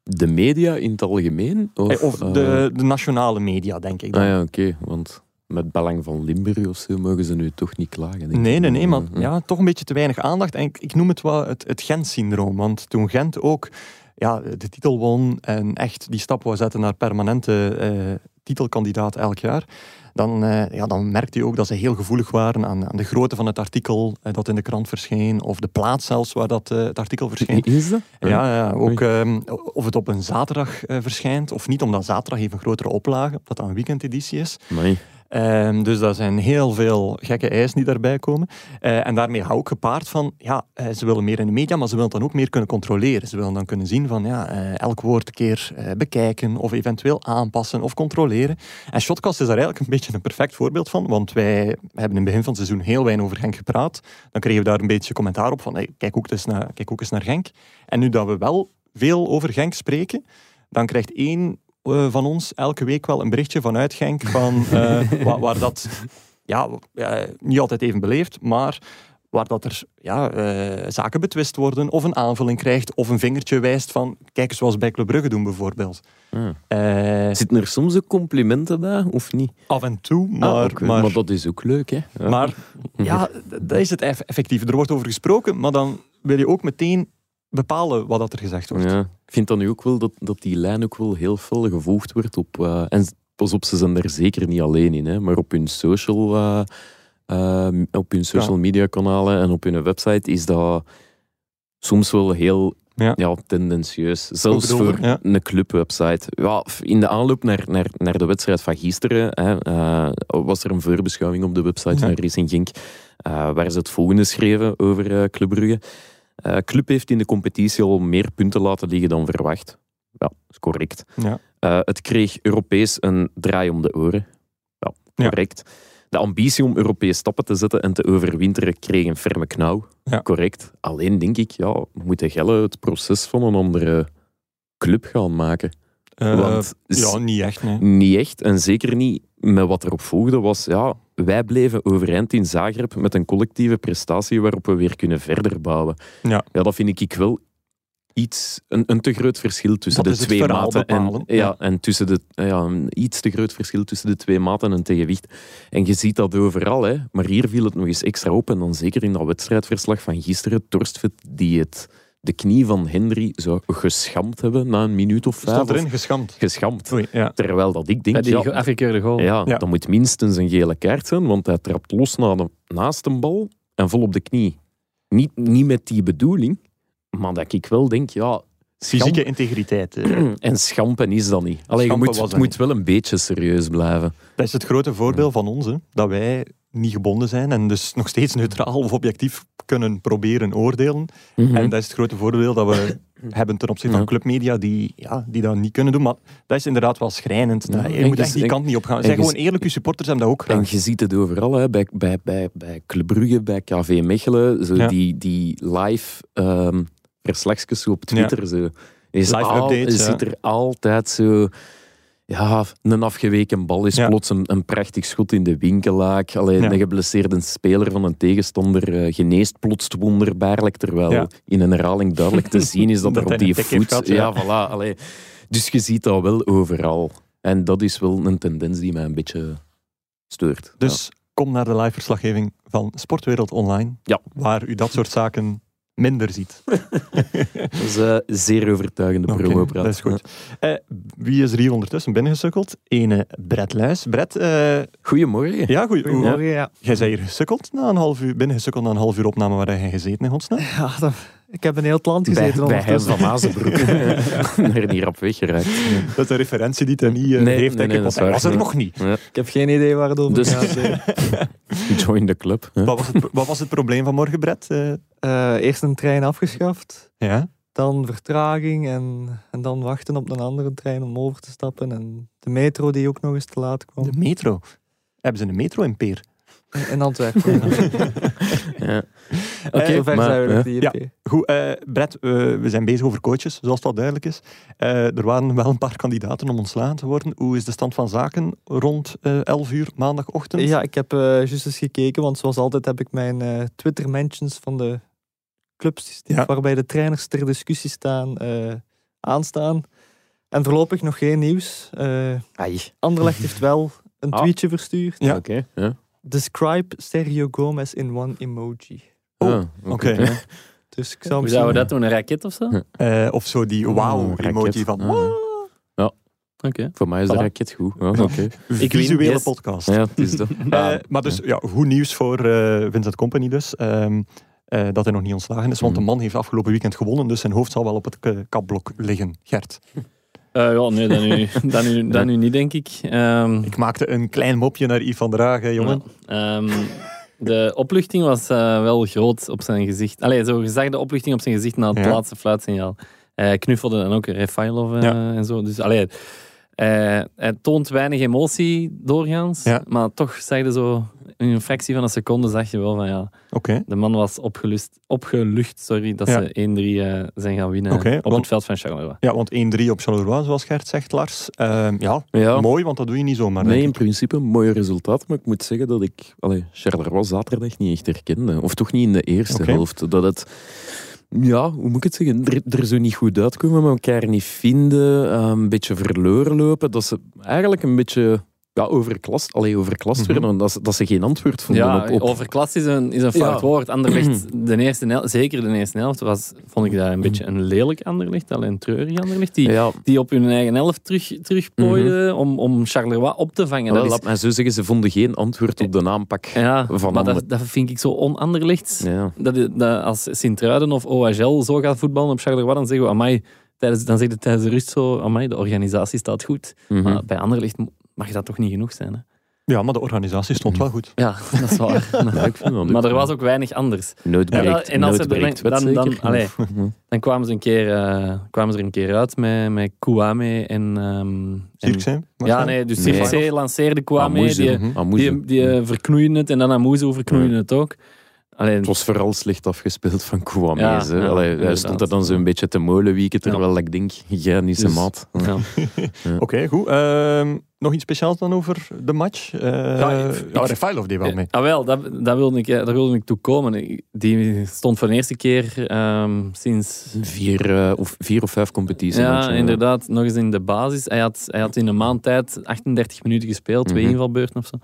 De media in het algemeen? Of, Eh, Of eh, de, de nationale media, denk ik dan. Ah ja, oké. want met Belang van Limburg of zo mogen ze nu toch niet klagen. denk Nee, ik. nee, nee, maar ja, toch een beetje te weinig aandacht. En ik, ik noem het wel het, het Gent-syndroom. Want toen Gent ook ja, de titel won en echt die stap wou zetten naar permanente eh, titelkandidaat elk jaar, dan, eh, ja, dan merkte je ook dat ze heel gevoelig waren aan, aan de grootte van het artikel eh, dat in de krant verscheen, of de plaats zelfs waar dat, het artikel verscheen. Is dat? Ja, ja ook ehm, of het op een zaterdag verschijnt of niet, omdat zaterdag een grotere oplage, omdat dat een weekendeditie is. Nee. Ehm, dus dat zijn heel veel gekke eisen die daarbij komen. Eh, en daarmee hou ik gepaard van, ja, eh, ze willen meer in de media, maar ze willen dan ook meer kunnen controleren. Ze willen dan kunnen zien van, ja, eh, elk woord een keer bekijken of eventueel aanpassen of controleren. En Shotcast is daar eigenlijk een beetje een perfect voorbeeld van, want wij hebben in het begin van het seizoen heel weinig over Genk gepraat. Dan kregen we daar een beetje commentaar op van, kijk, ook eens naar, kijk ook eens naar Genk. En nu dat we wel veel over Genk spreken, dan krijgt één eh, van ons elke week wel een berichtje vanuit Genk van, eh, waar, waar dat ja, niet altijd even beleefd, maar waar dat er ja, eh, zaken betwist worden of een aanvulling krijgt of een vingertje wijst van kijk eens zoals bij Club Brugge doen bijvoorbeeld. Ah. Eh, Zitten er soms ook complimenten bij, of niet? af en toe, maar, Ah, maar, maar dat is ook leuk, hè? Ja. maar ja, dat is het eff- effectief. Er wordt over gesproken, maar dan wil je ook meteen bepalen wat dat er gezegd wordt. Ja, ik vind dan nu ook wel dat, dat die lijn ook wel heel fel gevolgd wordt op... eh, en pas op, ze zijn daar zeker niet alleen in, hè, maar op hun social, eh, eh, op hun social media kanalen en op hun website is dat soms wel heel Ja. ja. tendentieus. Zelfs voor Ja. een clubwebsite. Ja, in de aanloop naar, naar, naar de wedstrijd van gisteren hè, eh, was er een voorbeschouwing op de website van Racing Genk waar ze het volgende schreven over eh Club Brugge. Eh, Club heeft in de competitie al meer punten laten liggen dan verwacht. Ja, is correct. Ja. Eh, het kreeg Europees een draai om de oren. Ja, Ja. correct. De ambitie om Europees stappen te zetten en te overwinteren kreeg een ferme knauw. Ja. Correct. Alleen denk ik, ja, moeten Gelle het proces van een andere club gaan maken. Eh, Want ja, niet echt. Nee. niet echt. En zeker niet met wat erop volgde was, ja, wij bleven overeind in Zagreb met een collectieve prestatie waarop we weer kunnen verder bouwen. Ja. ja dat vind ik wel iets, een, een te groot verschil tussen Dat de het twee maten. En, ja, Ja. en tussen de, ja, een iets te groot verschil tussen de twee maten en tegenwicht. En je ziet dat overal, hè. maar hier viel het nog eens extra op. En dan zeker in dat wedstrijdverslag van gisteren, Torstvet die het, de knie van Henry zou geschampt hebben na een minuut of vijf. Stond of- erin. Geschampt. Oei, ja. Terwijl dat ik denk, Bij die ja, afgekeurde goal. ja, Ja. dat moet minstens een gele kaart zijn, want hij trapt los na de, naast een bal en vol op de knie. Niet, niet met die bedoeling, maar dat ik wel denk, ja, Fysieke integriteit. eh. en schampen is dat niet. Allee, je moet, moet niet. wel een beetje serieus blijven. Dat is het grote voordeel van ons, hè, dat wij niet gebonden zijn en dus nog steeds neutraal of objectief kunnen proberen oordelen. En dat is het grote voordeel dat we hebben ten opzichte van Mhm. Clubmedia die, ja, die dat niet kunnen doen. Maar dat is inderdaad wel schrijnend. Ja. Je En moet echt die kant niet op gaan. en gewoon eerlijk, je supporters hebben dat ook En graag. je ziet het overal, hè, bij, bij, bij, bij Club Brugge, bij KV Mechelen, zo Ja. die, die live zo op Twitter. Zo. Is Live al, updates, zit er altijd zo... Ja, een afgeweken bal is Ja. plots een, een prachtig schot in de winkelaak. Alleen Ja. een geblesseerde speler van een tegenstander eh, geneest plots wonderbaarlijk, terwijl Ja. in een herhaling duidelijk te zien is dat, Dat er op die voet... ja. voilà. Allee. Dus je ziet dat wel overal. En dat is wel een tendens die mij een beetje steurt. Dus kom naar de live verslaggeving van Sportwereld Online, Ja. waar u dat soort zaken minder ziet. Dat is eh, zeer overtuigende Oké, promo dat is goed. Eh, wie is er hier ondertussen binnengesukkeld? Ene Brett Luis. Brett, eh, Goedemorgen. ja, goed. Goedemorgen, ja. Jij zei hier gesukkeld na een half uur, binnengesukkeld na een half uur opname waar jij gezeten in godsnaam. ja dat- ik heb een heel het land Bij, gezeten bij Hein ondertussen. van Mazenbroek. er niet op weggeraakt. Dat is een referentie die hij niet eh, Nee, heeft, nee, nee, ik, dat was er nog niet. Ja. Ik heb geen idee waar het over Dus- gaat. Join the club. hè. Wat was, het, wat was het probleem van morgen, Brett? Eh, Eh, eerst een trein afgeschaft, ja? dan vertraging en, en dan wachten op een andere trein om over te stappen. En de metro die ook nog eens te laat kwam. De metro. Hebben ze een metro in Peer? In Antwerpen. Ja. Oké, Oké, maar, zijn we nog niet. ja. Goed, eh Brett, eh, we zijn bezig over coaches, zoals dat duidelijk is. Eh, er waren wel een paar kandidaten om ontslagen te worden. Hoe is de stand van zaken rond eh 11 uur maandagochtend? Ja, ik heb eh juist eens gekeken, want zoals altijd heb ik mijn eh, Twitter-mentions van de clubs Ja. waarbij de trainers ter discussie staan, eh, aanstaan. En voorlopig nog geen nieuws. Eh Ai. Anderlecht heeft wel een Ah. tweetje verstuurd. Ja. Oké. Ja. Describe Sergio Gomez in one emoji. Oh, Ah, oké. Ja. Dus ik zou Hoe zouden we dat doen? Een raket of zo? Oké. Eh, of zo die Oh, wauw-emoji van Ah. wow, Voor mij is de Voilà. raket goed. Ja, oké. visuele yes. podcast. Ja, het is dat. Eh, maar dus, ja, goed nieuws voor eh, Vincent Company dus. ehm, eh, dat hij nog niet ontslagen is, want de Mhm. man heeft afgelopen weekend gewonnen, dus zijn hoofd zal wel op het kapblok liggen. Gert. Eh, ja, nee, dat nu, dat nu, dat nu niet, denk ik. Ehm, Ik maakte een klein mopje naar Yves van der Hagen, jongen. ja, ehm, de opluchting was eh, wel groot op zijn gezicht. Allee, zo gezag de opluchting op zijn gezicht na het Ja. laatste fluitsignaal. Hij knuffelde dan ook Refailov eh, Ja. en zo. Dus allee, hij, hij toont weinig emotie doorgaans. Ja. Maar toch zag je zo, in een fractie van een seconde, zag je wel van ja, Oké. de man was opgelust, opgelucht sorry, dat Ja. ze 1-3 eh, zijn gaan winnen op want- het veld van Charleroi. Ja, want 1-3 op Charleroi, zoals Gert zegt, Lars. Ehm, ja, Ja. mooi, want dat doe je niet zomaar. Nee, in principe een mooi resultaat, maar ik moet zeggen dat ik allee, Charleroi zaterdag niet echt herkende. Of toch niet in de eerste helft. Dat het, ja, hoe moet ik het zeggen, er, er zo niet goed uitkomen, elkaar niet vinden, eh, een beetje verloren lopen. Dat ze eigenlijk een beetje ja, overklast, allee, overklast Mhm. werden, dat ze, dat ze geen antwoord vonden Ja, op... op overklast is een, is een fout Ja. woord. Anderlecht, de eerste helft, zeker de eerste helft, was, vond ik dat een beetje een lelijk Anderlecht, alleen een treurig Anderlecht, die, ja, die op hun eigen helft terug, terugplooiden om, om Charleroi op te vangen. Dat is, laat mij zo zeggen, ze vonden geen antwoord op de aanpak. ja, van maar dat, dat vind ik zo on-Anderlechts. Ja. Dat, dat als Sint-Truiden of OHL zo gaat voetballen op Charleroi, dan zeggen we, amai, tijdens, dan zeg je tijdens de rust zo, amai, de organisatie staat goed. Mhm. Maar bij Anderlecht mag dat toch niet genoeg zijn, hè? Ja, maar de organisatie stond wel goed. Ja, dat is waar. Ja, ik vind dat maar er was ook weinig anders. Nooit Ja, breekt, en als ze er- dan- dan- allee. Mhm. Dan kwamen ze, een keer, eh, kwamen ze er een keer uit met, met Kouame en... ehm, en Zirkzee? ja, nee, dus Nee. Lanceerde Kouame, Amoezu, die, die, die eh, verknoeien het en dan Amuzu verknoeien het ook. Het was vooral slecht afgespeeld van Kouame. Ja, hè. ja, Allee, hij stond er dan zo'n beetje te molenwieken, terwijl ik denk, jij niet zijn Dus- maat. ja. Oké, goed. Ehm, nog iets speciaals dan over de match? Eh Ja, ja, Refailov deed wel mee. Ah, wel, dat, dat wilde ik, eh, daar wilde ik toe komen. Die stond voor de eerste keer ehm, sinds... Vier, eh, of, vier of vijf competities. Ja, inderdaad. Nog eens in de basis. Hij had, hij had in een maand tijd 38 minuten gespeeld, twee Mhm. invalbeurten of zo.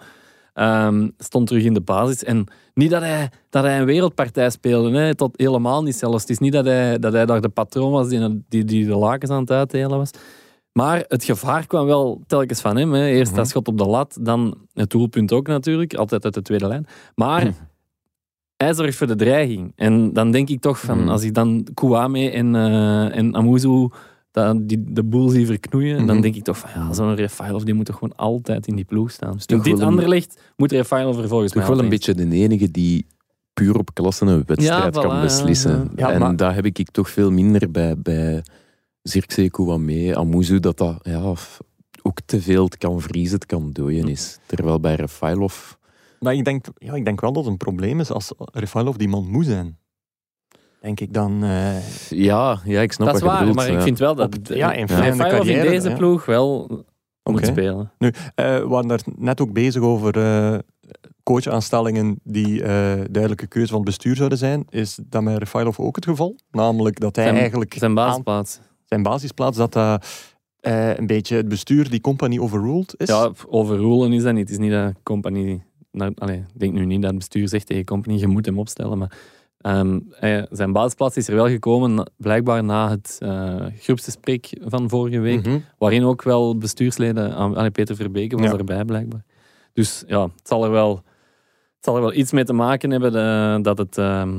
Ehm, stond terug in de basis. En niet dat hij, dat hij een wereldpartij speelde, hè. Tot helemaal niet zelfs. Het is niet dat hij, dat hij daar de patroon was die, die, die de lakens aan het uitdelen was. Maar het gevaar kwam wel telkens van hem. Hè. Eerst dat schot op de lat, dan het doelpunt ook natuurlijk. Altijd uit de tweede lijn. Maar Mhm. hij zorgt voor de dreiging. En dan denk ik toch van, Mhm. als ik dan Kouame en, eh en Amuzu dat, die, de boel zie verknoeien, Mhm. dan denk ik toch van, ja, zo'n Refailov die moet toch gewoon altijd in die ploeg staan. In dit wel een- Anderlecht moet Refailov er volgens Toch mij wel een beetje de enige die puur op klasse een wedstrijd Ja, voilà, kan beslissen. ja. Ja, en maar- daar heb ik toch veel minder bij, bij Zirkzee, Kouame, Amuzu, dat dat ja, ook te veel het kan vriezen, het kan dooien is. Terwijl bij Refailov... Maar ik denk, ja, ik denk wel dat het een probleem is als Refailov die man moet zijn. Denk ik dan... eh, Ja, ja, ik snap Dat is wat je waar, bedoelt. maar ik vind wel dat Op- ja, in ja, Refailov in carrière, deze ja. ploeg wel moet Oké. spelen. Nu, eh, we waren daar net ook bezig over eh coachaanstellingen die eh duidelijke keuze van het bestuur zouden zijn. Is dat met Refailov ook het geval? Namelijk dat hij Zijn- eigenlijk Zijn aan basisplaats. zijn basisplaats, dat dat eh, een beetje het bestuur die company overruled is. Ja, overrulen is dat niet. Het is niet dat company... Nou, ik denk nu niet dat het bestuur zegt tegen company, je moet hem opstellen. Maar ehm, hij- zijn basisplaats is er wel gekomen, blijkbaar na het uh, groepsgesprek van vorige week. Mhm. Waarin ook wel bestuursleden... aan- allee, Peter Verbeke was Ja. erbij, blijkbaar. Dus ja, het zal er wel, het zal er wel iets mee te maken hebben eh, dat het... ehm,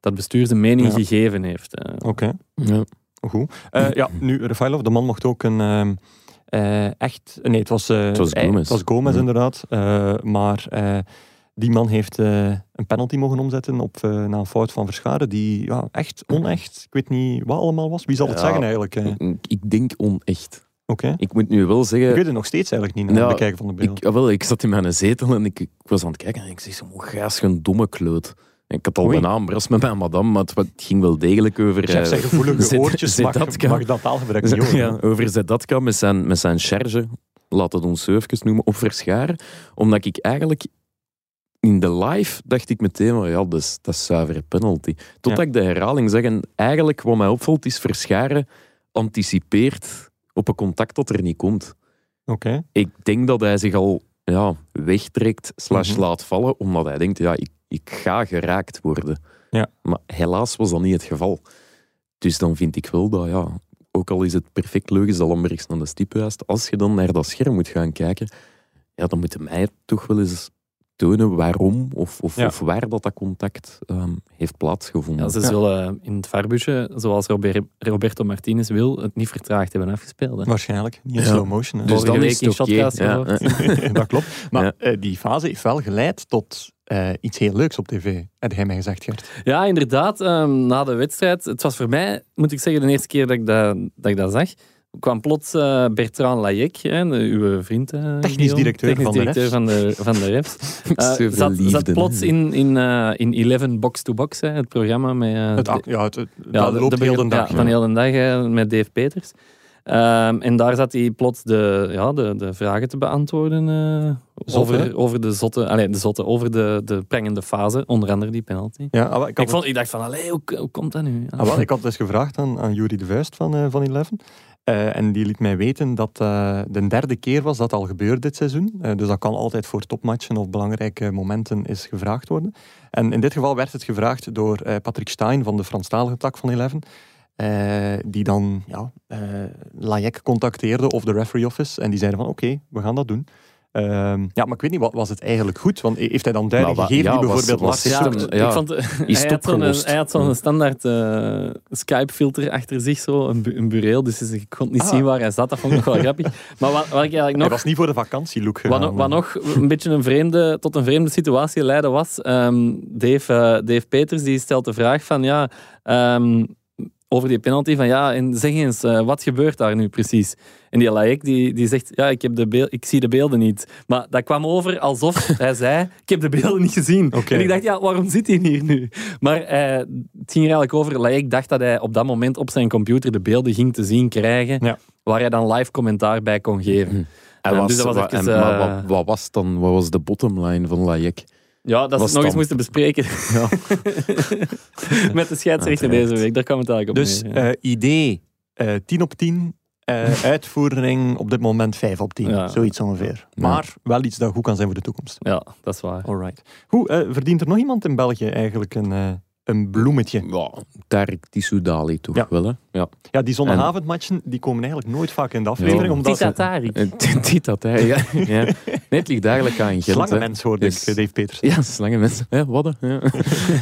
dat bestuur zijn mening Ja. gegeven heeft. eh. Oké, Ja. goed. Eh, ja, nu, Refailov, de man mocht ook een... ehm, eh, echt... Nee, het was... eh, Het was Gomez. Het was Gomez, Ja. inderdaad. Eh, maar eh, die man heeft eh, een penalty mogen omzetten op, eh, na een fout van Verscharen. Die ja, echt, onecht, ik weet niet wat allemaal was. Wie zal het Ja. zeggen eigenlijk? eh? Ik, ik denk onecht. Oké. Ik moet nu wel Ik zeggen... weet het nog steeds eigenlijk niet na Ja, het bekijken van de beelden. Ik, ah, ik zat in mijn zetel en ik, ik was aan het kijken en ik zei zo, "Oh, gijs, je een domme kloot. En ik had al Oei. een bras met mijn madame, maar het, ging wel degelijk over... Chef eh, zijn gevoelige Zed- oortjes mag, Zedatka. mag dat taalgebruik niet horen. ja, over Zedatka met zijn, met zijn charge, laat het ons even noemen, op verscharen. Omdat ik eigenlijk in de live dacht ik meteen, van, ja, dat is, dat is zuivere penalty. Totdat Ja. ik de herhaling zeg. En eigenlijk wat mij opvalt is verscharen anticipeert op een contact dat er niet komt. Oké. Ik denk dat hij zich al ja, wegtrekt, slash Mhm. laat vallen, omdat hij denkt, ja, ik, ik ga geraakt worden. Ja. Maar helaas was dat niet het geval. Dus dan vind ik wel dat, ja, ook al is het perfect logisch dat Lambergs naar de stip wijst, als je dan naar dat scherm moet gaan kijken, ja, dan moet mij toch wel eens tonen waarom of, of, Ja. of waar dat, dat contact ehm, heeft plaatsgevonden. Ja, ze Ja. zullen in het varbusje, zoals Robert- Roberto Martinez wil, het niet vertraagd hebben afgespeeld. hè. Waarschijnlijk. Niet in Ja. slow motion. hè. dus dan week is het eh. dat klopt. Maar Ja. eh, die fase heeft wel geleid tot eh, iets heel leuks op tv. Had hij mij gezegd, Gert. Ja, inderdaad. ehm, na de wedstrijd, het was voor mij, moet ik zeggen, de eerste keer dat ik dat, dat, ik dat zag, kwam plots eh, Bertrand Layek, hè, de- uw vriend. eh, Technisch directeur technisch van de directeur refs. van de, van de refs. Zoveel zat, liefde, zat hè. plots in, in, in 11 Box to Box, hè, het programma met... Het, de- ja, het, ja, dat de- loopt de- heel de dag. Ja, van heel de dag eh, met Dave Peters. Ehm, en daar zat hij plots de, ja, de, de vragen te beantwoorden Zot, hè? over, over de zotte, allee, de zotte, over de, de prangende fase, onder andere die penalty. Ja, ik, vond, ik dacht van, allee, hoe, hoe komt dat nu? Ah, ik had dus gevraagd aan, aan Jury de Vuist van, van Eleven. Eh, en die liet mij weten dat eh de derde keer was dat al gebeurd dit seizoen. Eh, dus dat kan altijd voor topmatchen of belangrijke momenten is gevraagd worden. En in dit geval werd het gevraagd door Patrick Stein van de Franstalige tak van Eleven. die dan ja, contacteerde of de referee office. En die zeiden van oké, we gaan dat doen. Ehm, ja, maar ik weet niet, wa- was het eigenlijk goed? Want heeft hij dan duiding Maar wa- gegeven ja, die bijvoorbeeld was- Lars Ja, ik vond, is hij had hij had zo'n standaard eh, Skype-filter achter zich, zo, een, bu- een bureel, dus ik kon niet Ah. zien waar hij zat. Dat vond ik nog wel grappig. Maar wat, wat ik eigenlijk Hij nog... was niet voor de vakantielook Wat, gegaan. nog- wat nog een beetje een vreemde, tot een vreemde situatie leidde was, ehm, Dave, eh, Dave Peters die stelt de vraag van ja, ehm, over die penalty van ja, en zeg eens, eh, wat gebeurt daar nu precies? En die Laik die, die zegt ja, ik, heb de beel, ik zie de beelden niet. Maar dat kwam over alsof hij zei, ik heb de beelden niet gezien. En ik dacht, ja, waarom zit hij hier nu? Maar eh, het ging er eigenlijk over, Laik dacht dat hij op dat moment op zijn computer de beelden ging te zien krijgen, Ja. waar hij dan live commentaar bij kon geven. En Ja, was, dus dat was wa- even, en- maar eh, wat, wat was dan? Wat was de bottomline van Layek? Ja, dat ze het nog eens moesten bespreken. Ja. Met de scheidsrechter Uiteraard. deze week. Daar kwam het eigenlijk op Dus neer, ja. eh, idee eh 10 op 10, eh, uitvoering op dit moment 5 op 10. Ja. Zoiets ongeveer. Maar wel iets dat goed kan zijn voor de toekomst. ja, dat is waar. Alright. Goed, verdient er nog iemand in België eigenlijk een, een bloemetje? Ja, Tarek Tissoudali toch Ja. wel, hè? Ja. Ja, die zondagavondmatchen die komen eigenlijk nooit vaak in de aflevering. Ja. Omdat. Dit dat, hè? Ja. ja. Nee, het ligt eigenlijk aan Gent. slangenmens hoorde ik, Dus- eh, Dave Peters. Ja, slangen mensen. Ja, wat? hè? Ja.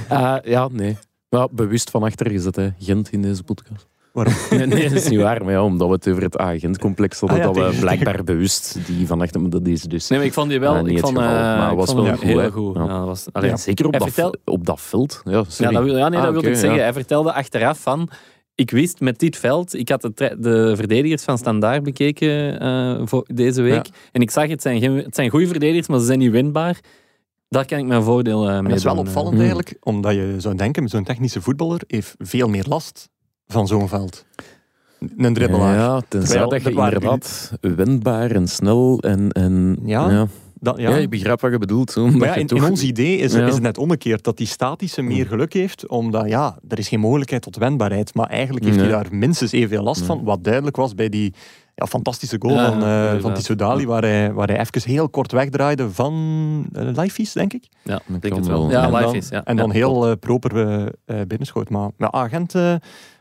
Ah, ja, nee. Maar bewust van achter gezet, hè. Gent in deze podcast. Waarom? Nee, nee, dat is niet waar. Maar ja, omdat we het over het agentcomplex hadden, Ah, ja, dat we blijkbaar bewust die van achter... Dat is dus... Nee, maar ik vond die wel... Ja, niet ik het vond, geval, eh, maar het ik was vond wel goed, heel goed. Ja. Ja, dat was, allee, Ja, zeker op dat, op dat veld. Ja, Ja, sorry. dat, wil, ja, nee, Ah, dat wilde ik zeggen. ja. Hij vertelde achteraf van... Ik wist met dit veld... Ik had de, de verdedigers van Standaard bekeken eh, voor deze week. En ik zag, het zijn, geen, het zijn goede verdedigers, maar ze zijn niet winbaar. Daar kan ik mijn voordeel eh mee En dat is wel doen, opvallend Hmm. eigenlijk, omdat je zou denken, zo'n technische voetballer heeft veel meer last van zo'n veld. Een dribbelaar. Ja, tenzij Terwijl dat je er inderdaad wendbaar en snel en... en Ja, ja. Dat, Ja. ja. ik begrijp wat je bedoelt. zo, Maar ja, je in, toch- in ons idee is, Ja. Is het net omgekeerd, dat die statische meer geluk heeft, omdat ja, er is geen mogelijkheid tot wendbaarheid, maar eigenlijk heeft Nee. hij daar minstens evenveel last Nee. van, wat duidelijk was bij die ja, fantastische goal Ja, van, eh inderdaad. van Tissoudali, waar hij, waar hij even heel kort wegdraaide van uh, Lifeis, denk ik. Ja, Dat ik denk het wel. Ja, en live dan, is. Ja. En dan heel eh, proper eh, eh, binnenschoot. Maar ja, agent, eh,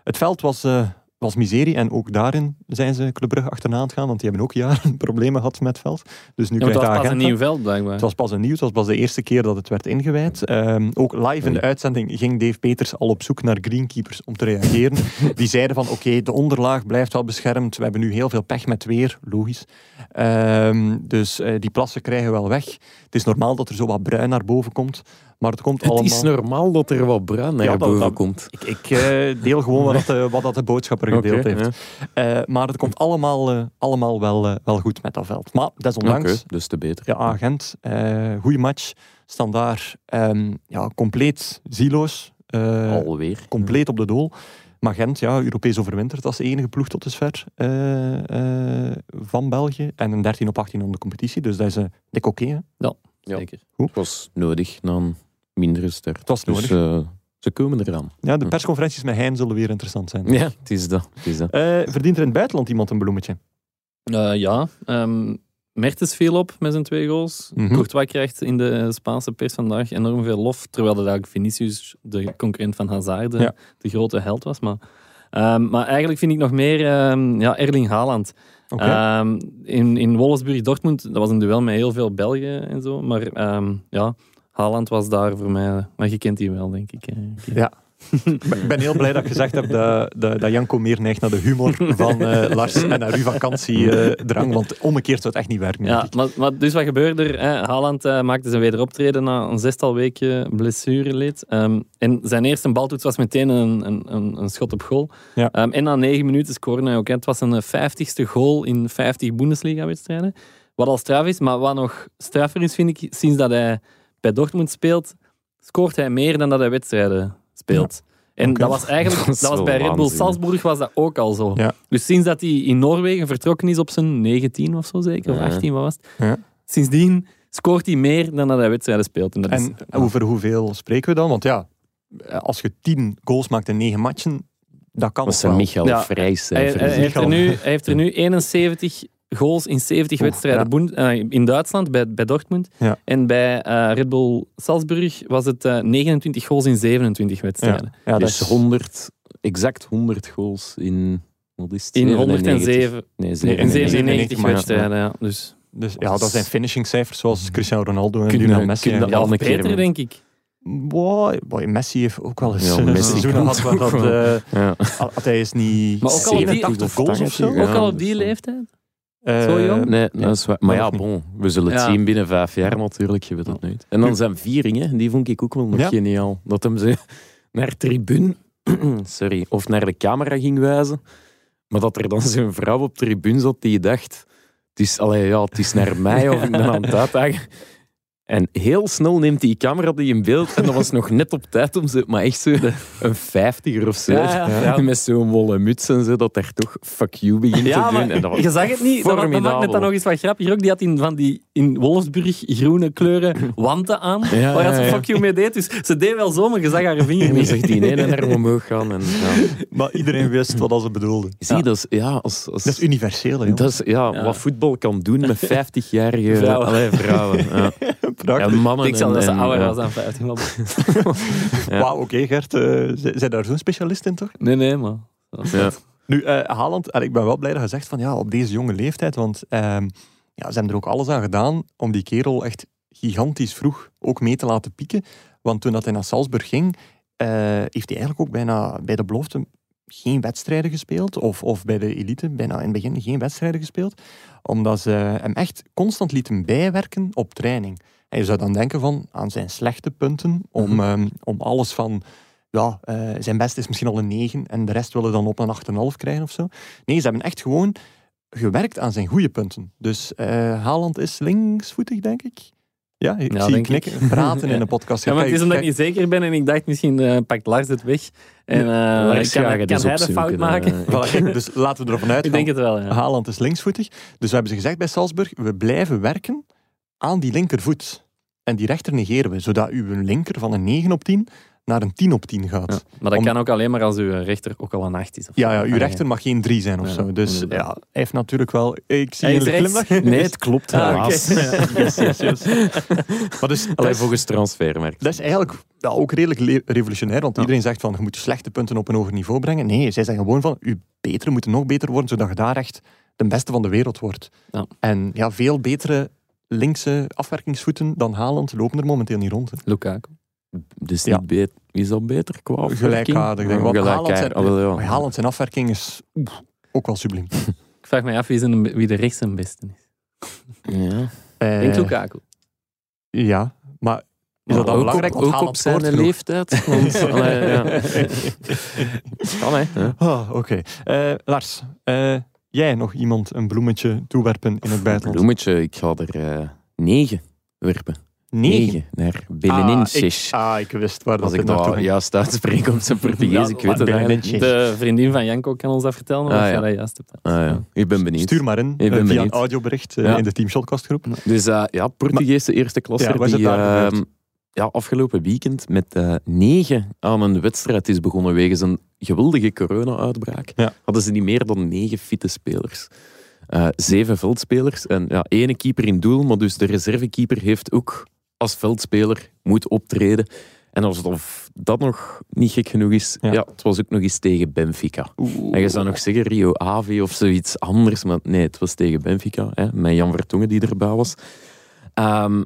het veld was, eh, was miserie en ook daarin zijn ze Club Brugge achterna aan het gaan, want die hebben ook jaren problemen gehad met veld. Dus nu Ja, krijgt het was pas een nieuw veld, blijkbaar. het was pas een nieuw, het was pas de eerste keer dat het werd ingewijd. Ehm, ook live in de uitzending ging Dave Peters al op zoek naar greenkeepers om te reageren. Die zeiden van oké, de onderlaag blijft wel beschermd. We hebben nu heel veel pech met weer, logisch. Ehm, dus eh, die plassen krijgen wel weg. Het is normaal dat er zo wat bruin naar boven komt. Maar het komt Het allemaal... is normaal dat er wat bruin naar Ja, dat- boven dat- komt. Ik, ik eh, deel gewoon wat, dat de, wat dat de boodschapper gedeeld heeft. Eh, maar het komt allemaal, eh, allemaal wel, eh, wel goed met dat veld. Maar desondanks, Oké, dus te beter. ja, agent, eh goede match. Standaard, ehm, ja, compleet zieloos. eh, Alweer. compleet op de doel. Maar Gent, ja, Europees overwinterd als enige ploeg tot dusver eh, eh, van België. En een 13 op 18 om de competitie. Dus dat is eh, dik oké. Ja. Zeker. Het was nodig na Het was Dus eh, ze komen eraan. ja, de Hm. persconferenties met Hein zullen weer interessant zijn. Ja, het is dat. Het is dat. Eh, verdient er in het buitenland iemand een bloemetje? Eh, ja, ehm Mertens viel op met zijn twee goals. Mhm. Courtois krijgt in de Spaanse pers vandaag enorm veel lof. Terwijl dat eigenlijk Vinicius, de concurrent van Hazard, de, Ja. de grote held was. Maar Ehm, maar eigenlijk vind ik nog meer ehm, ja, Erling Haaland. Ehm, in, in Wolfsburg-Dortmund, dat was een duel met heel veel Belgen en zo. Maar ehm, ja, Haaland was daar voor mij... Maar je kent die wel, denk ik. hè. Ja. Ik ben heel blij dat je gezegd hebt dat, dat, dat Janko meer neigt naar de humor van eh, Lars en naar uw vakantiedrang, want omgekeerd zou het echt niet werken. Ja, maar, maar dus wat gebeurde er? Hè? Haaland eh, maakte zijn wederoptreden na een zestal weken blessureleed. Ehm, en zijn eerste baltoets was meteen een, een, een, een schot op goal. Ja. Ehm, en na negen minuten scoorde hij ook. hè. Het was een vijftigste goal in 50 Bundesliga-wedstrijden. Wat al straf is, maar wat nog straffer is, vind ik, sinds dat hij bij Dortmund speelt, scoort hij meer dan dat hij wedstrijden speelt. En dat was eigenlijk Dat was bij Red Bull. Salzburg was dat ook al zo. Ja. Dus sinds dat hij in Noorwegen vertrokken is op zijn 19 of zo zeker, of Ja. 18 wat was het? Ja. Sindsdien scoort hij meer dan dat hij wedstrijden speelt. En dat is, En over hoeveel spreken we dan? Want ja, als je tien goals maakt in negen matchen, dat kan Dat zijn. Michael Ja. hij, Vrijcijfers. hij, heeft er nu, hij heeft er nu 71 goals in 70 Oeh, wedstrijden ja. Eh, in Duitsland, bij, bij Dortmund. Ja. En bij eh, Red Bull Salzburg was het eh, 29 goals in 27 wedstrijden. Ja, dat dus is 100, exact 100 goals in... Wat is het? In 97? 107, Nee, in 97. 97 maar ja. wedstrijden. Ja. Dus, Dus ja, dat zijn finishingcijfers zoals Cristiano Ronaldo en Lionel Messi. kun je en- Ja, ja, een of keer, beter, denk ik. Wow, boy, Messi heeft ook wel eens Ja, Messi seizoenen kan gehad waar dat, wel. eh, Ja. had hij is niet Maar ook al op die- 87 goals of zo. 80, Ook al op die leeftijd. Eh, Zo jong? Nee, dat is waar. Maar ja, bon, we zullen het Ja. zien binnen vijf jaar natuurlijk. Je weet het nooit. En dan zijn vieringen, die vond ik ook wel nog Ja. geniaal. Dat hem ze naar tribune, sorry, of naar de camera ging wijzen. Maar dat er dan zo'n vrouw op tribune zat die dacht, het is, allee, ja, het is naar mij of ik ben aan het uitdagen. En heel snel neemt die camera die in beeld en dat was nog net op tijd om ze, maar echt zo een vijftiger of zo. Ja, ja, ja. Met zo'n wollen muts en zo, dat er toch fuck you begint Ja, te doen. En maar dat was je zag het niet. Dat, dat maakt het dan nog eens wat grappiger ook. Die had in, van die, in Wolfsburg groene kleuren wanten aan. Ja, waar ze fuck you mee deed. Dus ze deed wel zo, maar je zag haar vinger En niet. zegt die in één arm omhoog gaan. En, ja. Maar iedereen wist wat ze bedoelden. Zie, dat is, ja, als, als, Dat is universeel, dat is, ja, Ja. wat voetbal kan doen met 50-jarige Vrouwen. allee, vrouwen. Prachtig. Ja, mannen Ik zal en, dat ze ouder was dan 15. maar- Ja. Wauw, oké Gert. eh zijn daar zo'n specialist in, toch? Nee, nee, maar... Ja. Nu, eh Haaland, en ik ben wel blij dat je zegt van ja, op deze jonge leeftijd, want ehm, ja, ze hebben er ook alles aan gedaan om die kerel echt gigantisch vroeg ook mee te laten pieken. Want toen dat hij naar Salzburg ging, eh, heeft hij eigenlijk ook bijna bij de belofte geen wedstrijden gespeeld. Of, of bij de elite bijna in het begin geen wedstrijden gespeeld. Omdat ze hem echt constant lieten bijwerken op training. En je zou dan denken van aan zijn slechte punten, om, Mhm. ehm, om alles van ja, eh, zijn best is misschien al een 9 en de rest willen dan op een 8,5 krijgen of zo. Nee, ze hebben echt gewoon gewerkt aan zijn goede punten. Dus eh Haaland is linksvoetig, denk ik. Ja, ik Ja, zie je ik. knikken, praten in een podcast. Ja, maar het is omdat ik niet zeker ben en ik dacht misschien eh, pakt Lars het weg. En kan, dus hij de fout maken? voilà, dus laten we ervan Ik uitgaan. denk het wel, ja. Haaland is linksvoetig. Dus we hebben ze gezegd bij Salzburg, we blijven werken aan die linkervoet. En die rechter negeren we, zodat uw linker van een 9 op 10 naar een 10 op 10 gaat. Ja, Maar dat Om- kan ook alleen maar als uw rechter ook al een 8 is. Of Ja, ja, uw Ah, rechter mag geen 3 zijn of Ja, zo. Dus ja, hij heeft natuurlijk wel... Ik zie een glimlach. Nee, het klopt Ah, helaas. oké. Yes, yes, yes. Maar dus, dat, Allee, is, volgens transfermarkt. dat is eigenlijk ja, ook redelijk revolutionair, want Ja. iedereen zegt van je moet je slechte punten op een hoger niveau brengen. Nee, zij zeggen gewoon van je betere moeten nog beter worden, zodat je daar echt de beste van de wereld wordt. Ja. En ja, veel betere linkse afwerkingsvoeten dan Haaland lopen er momenteel niet rond. hè. Lukaku. Dus Ja. niet beter, is dat beter qua afwerking? Gelijkaardig, denk Want Haaland zijn, Ah, ja. maar Haaland zijn afwerking is ook wel subliem. Ik vraag me af wie, zijn, wie de rechts zijn beste is. Ja. Eh, denk Lukaku. Ja, maar is dat dan ook belangrijk? op, ook op zijn genoeg. leeftijd. Want, allee, ja. Kan, hè. Ja. Ah, Oké. Eh, Lars, eh, jij nog iemand een bloemetje toewerpen in het buitenland? Bloemetje, ik ga er eh, negen werpen. Negen. naar Belenenses. Ah, ik, ah, ik wist waar dat Als ik ging. juist uitspreek op zijn Portugees, Ja, ik weet het eigenlijk. De vriendin van Janko kan ons dat vertellen, maar Ah, of ja. dat juist hebt. Ah, ja. Ik ben benieuwd. Stuur maar in, Ik eh, ben via benieuwd. een audiobericht eh, Ja. in de Team Shotcast groep. Dus eh, ja, Portugese eerste klasse Ja, die ja, afgelopen weekend met eh, negen aan een wedstrijd is begonnen wegens een geweldige corona-uitbraak. Ja. Hadden ze niet meer dan negen fitte spelers. Eh, zeven veldspelers en ja, ene keeper in doel, maar dus de reservekeeper heeft ook als veldspeler moeten optreden. En alsof dat nog niet gek genoeg is, Ja. ja. het was ook nog eens tegen Benfica. En je zou nog zeggen Rio Ave of zoiets anders, maar nee, het was tegen Benfica, hè, met Jan Vertongen die erbij was. Ehm,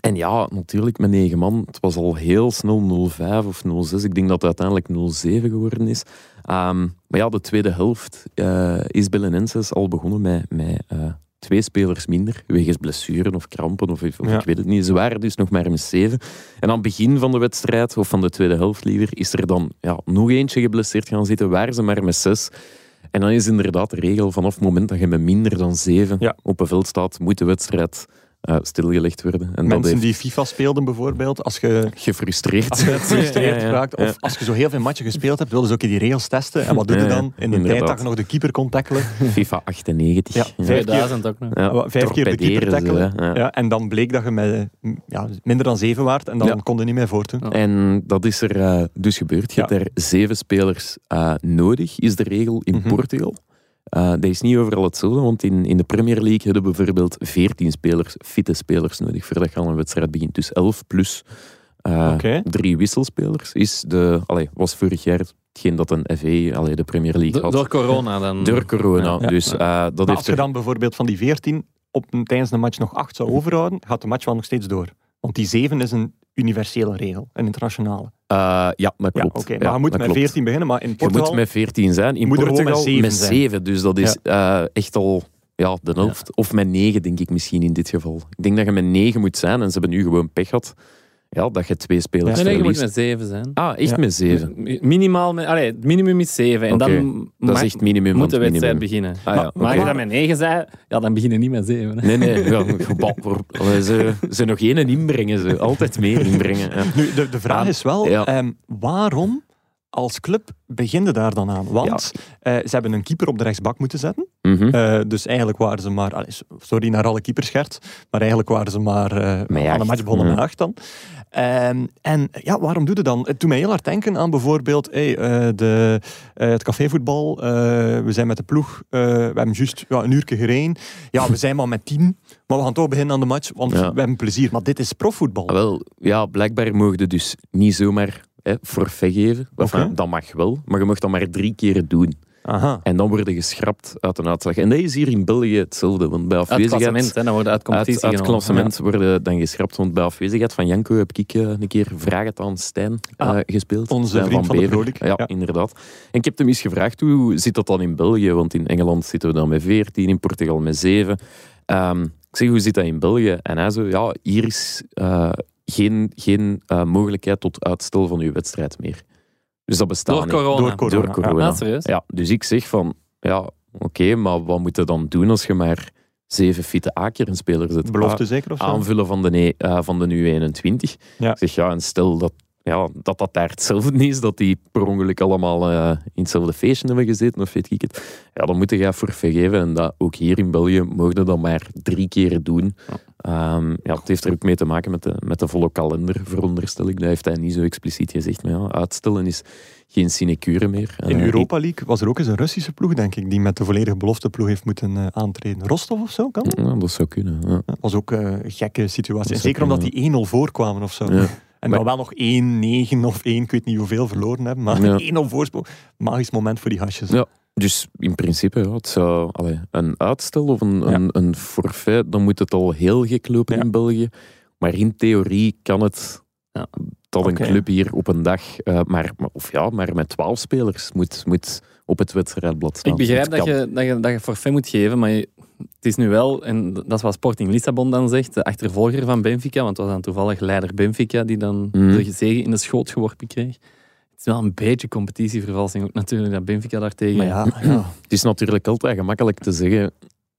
en ja, natuurlijk met negen man. Het was al heel snel 0-5 of 0-6. Ik denk dat het uiteindelijk 0-7 geworden is. Ehm, maar ja, de tweede helft eh, is Belenenses al begonnen met, met eh, twee spelers minder. Wegens blessuren of krampen of, of Ja. ik weet het niet. Ze waren dus nog maar met zeven. En aan het begin van de wedstrijd, of van de tweede helft liever, is er dan ja, nog eentje geblesseerd gaan zitten. Waren ze maar met zes. En dan is inderdaad de regel, vanaf het moment dat je met minder dan zeven Ja. op een veld staat, moet de wedstrijd eh, stilgelegd worden. En dat Mensen heeft die FIFA speelden bijvoorbeeld, als je gefrustreerd. als je gefrustreerd Ja, ja, raakt, ja. of als je zo heel veel matchen gespeeld hebt, wilden ze ook die regels testen. En wat doe je Ja, dan? In de tijd dat je nog de keeper kon tackelen. FIFA 98. Ja, Ja. vijf keer, 2000 ook nog. Ja, vijf keer de keeper ze, tackelen. Ja. Ja, en dan bleek dat je met mm, ja, minder dan zeven waard en dan Ja. kon je niet meer voortdoen. Ja. En dat is er eh, dus gebeurd. Je Ja. hebt er zeven spelers eh, nodig, is de regel in Mhm. Portugal. Eh, dat is niet overal hetzelfde, want in, in de Premier League hebben we bijvoorbeeld 14 spelers, fitte spelers nodig voordat je aan een wedstrijd begint. Dus 11 plus eh, drie wisselspelers is de, allee, was vorig jaar hetgeen dat een FA, allee, de Premier League had. door corona dan. Door corona. Ja. Dus eh, dat Maar heeft als je er- dan bijvoorbeeld van die 14 op tijdens de match nog 8 zou overhouden, gaat de match wel nog steeds door. Want die 7 is een universele regel, een internationale. Eh, ja, dat Ja, klopt. Ja, maar je moet met klopt. 14 beginnen, maar in Je Portugal... moet met 14 zijn. In moet er Portugal met zeven met zijn. 7. Dus dat is eh, echt al ja, de helft. Of met 9, denk ik misschien in dit geval. Ik denk dat je met 9 moet zijn en ze hebben nu gewoon pech gehad. Ja, dat je twee spelers Nee, nee, je moet met zeven zijn. Ah, echt Ja. met 7. Minimaal, met, allee, het minimum is zeven. En Oké, dan Dat is echt minimum moet de wedstrijd minimum. beginnen. Ah, ja, Maar als je dat met negen zei, ja, dan begin je niet met zeven. hè. Nee, nee. Ja, ze, ze nog één inbrengen. Ze. Altijd meer inbrengen. Ja. Nu, de, de vraag Ah, is wel, ja. ehm, waarom als club begin je daar dan aan? Want eh, ze hebben een keeper op de rechtsbak moeten zetten. Mhm. Eh, dus eigenlijk waren ze maar, sorry naar alle keepers Gert, maar eigenlijk waren ze maar eh, Met aan de match begonnen ja. met acht dan. Ehm, en ja, waarom doe je dan? Het doet mij heel hard denken aan bijvoorbeeld hey, eh, de, eh, het cafévoetbal. Eh, we zijn met de ploeg, we hebben juist ja, een uur gereden. Ja, we zijn maar met tien, maar we gaan toch beginnen aan de match, want Ja. we hebben plezier. Maar dit is profvoetbal. Ah, wel, ja, blijkbaar mogen je dus niet zomaar hè, forfait geven. Enfin, Oké. Dat mag wel, maar je mag dat maar drie keer doen. Aha. En dan worden geschrapt uit een uitslag. En dat is hier in België hetzelfde. Want bij Uit afwezigheid... klassement, hè, dan wordt uit Uit, competitie uit klassement worden dan geschrapt. Want bij afwezigheid van Janko heb ik eh, een keer Vraag het aan Stijn eh, Ah, gespeeld. onze Stijn vriend van. Vrolijk. Ja, Ja. inderdaad. En ik heb hem eens gevraagd, hoe zit dat dan in België? Want in Engeland zitten we dan met 14, in Portugal met 7. Ehm, ik zeg, hoe zit dat in België? En hij zo, ja, hier is eh, geen, geen eh, mogelijkheid tot uitstel van uw wedstrijd meer. Dus dat bestaat Door niet. corona. Door corona. Door corona. Ja, serieus? Ja, dus ik zeg van, ja, oké, maar wat moet je dan doen als je maar zeven fitte A-kern spelers zet? Belofte zeker of zo? aanvullen van de, eh, van de U21. Ja. Ik zeg ja, en stel dat, ja, dat dat daar hetzelfde is, dat die per ongeluk allemaal eh, in hetzelfde feestje hebben gezeten, of weet ik het. Ja, dan moet je voor vergeven. En dat ook hier in België mogen we dat maar drie keer doen. Ehm, ja, het heeft er ook mee te maken met de, met de volle kalender, veronderstel ik. Dat heeft hij niet zo expliciet gezegd. Maar ja, uitstellen is geen sinecure meer. In Eh, Europa League was er ook eens een Russische ploeg, denk ik, die met de volledige belofteploeg heeft moeten eh, aantreden. Rostov of zo, kan dat? Ja, dat zou kunnen. Ja. Dat was ook eh, een gekke situatie. En zeker omdat die 1-0 voorkwamen of zo. En dan wel nog 1-9 of 1, ik weet niet hoeveel verloren hebben, maar Ja. 1-0 voorsprong. Magisch moment voor die hasjes. Ja. Dus in principe, ja, het zou, allee, een uitstel of een, een, een forfait, dan moet het al heel gek lopen Ja. in België. Maar in theorie kan het Ja. dat een club hier op een dag, eh, maar, maar- of ja, maar met twaalf spelers moet, moet op het wedstrijdblad staan. Ik begrijp dat je, dat, je, dat je forfait moet geven, maar je- het is nu wel, en dat is wat Sporting Lissabon dan zegt, de achtervolger van Benfica, want het was dan toevallig leider Benfica die dan Mhm. de zegen in de schoot geworpen kreeg. Het is wel een beetje competitievervalsing ook natuurlijk, dat Benfica daartegen... Maar ja, ja. Het is natuurlijk altijd gemakkelijk te zeggen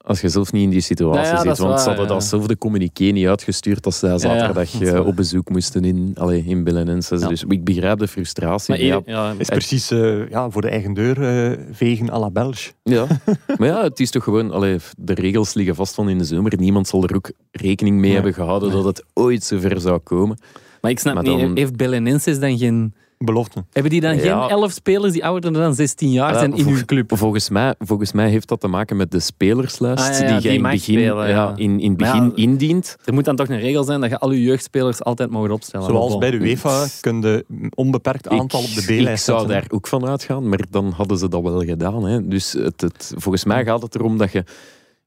als je zelf niet in die situatie Ja, ja, dat zit. Want ze hadden ja. datzelfde communiqué niet uitgestuurd als zij zaterdag eh, op bezoek moesten in, allee, in Belenenses. Ja. Dus ik begrijp de frustratie. maar ja, is precies eh, ja, voor de eigen deur eh, vegen à la Belge. Ja, maar ja, het is toch gewoon, allee, de regels liggen vast van in de zomer. Niemand zal er ook rekening mee hebben gehouden dat het ooit zover zou komen. maar ik snap Maar niet, heeft Belenenses dan geen, Belofte. Hebben die dan Ja. geen elf spelers die ouder dan 16 jaar zijn in hun club? Volgens mij, volgens mij heeft dat te maken met de spelerslijst Ah, ja, die je in begin, spelen, ja. ja. in, in begin ja, indient. Er moet dan toch een regel zijn dat je al je jeugdspelers altijd mag opstellen. Zoals bij de. UEFA kun je een onbeperkt aantal op de B-lijst Ik zou zetten. daar ook van uitgaan, maar dan hadden ze dat wel gedaan. Hè. Dus het, het, volgens mij gaat het erom dat je,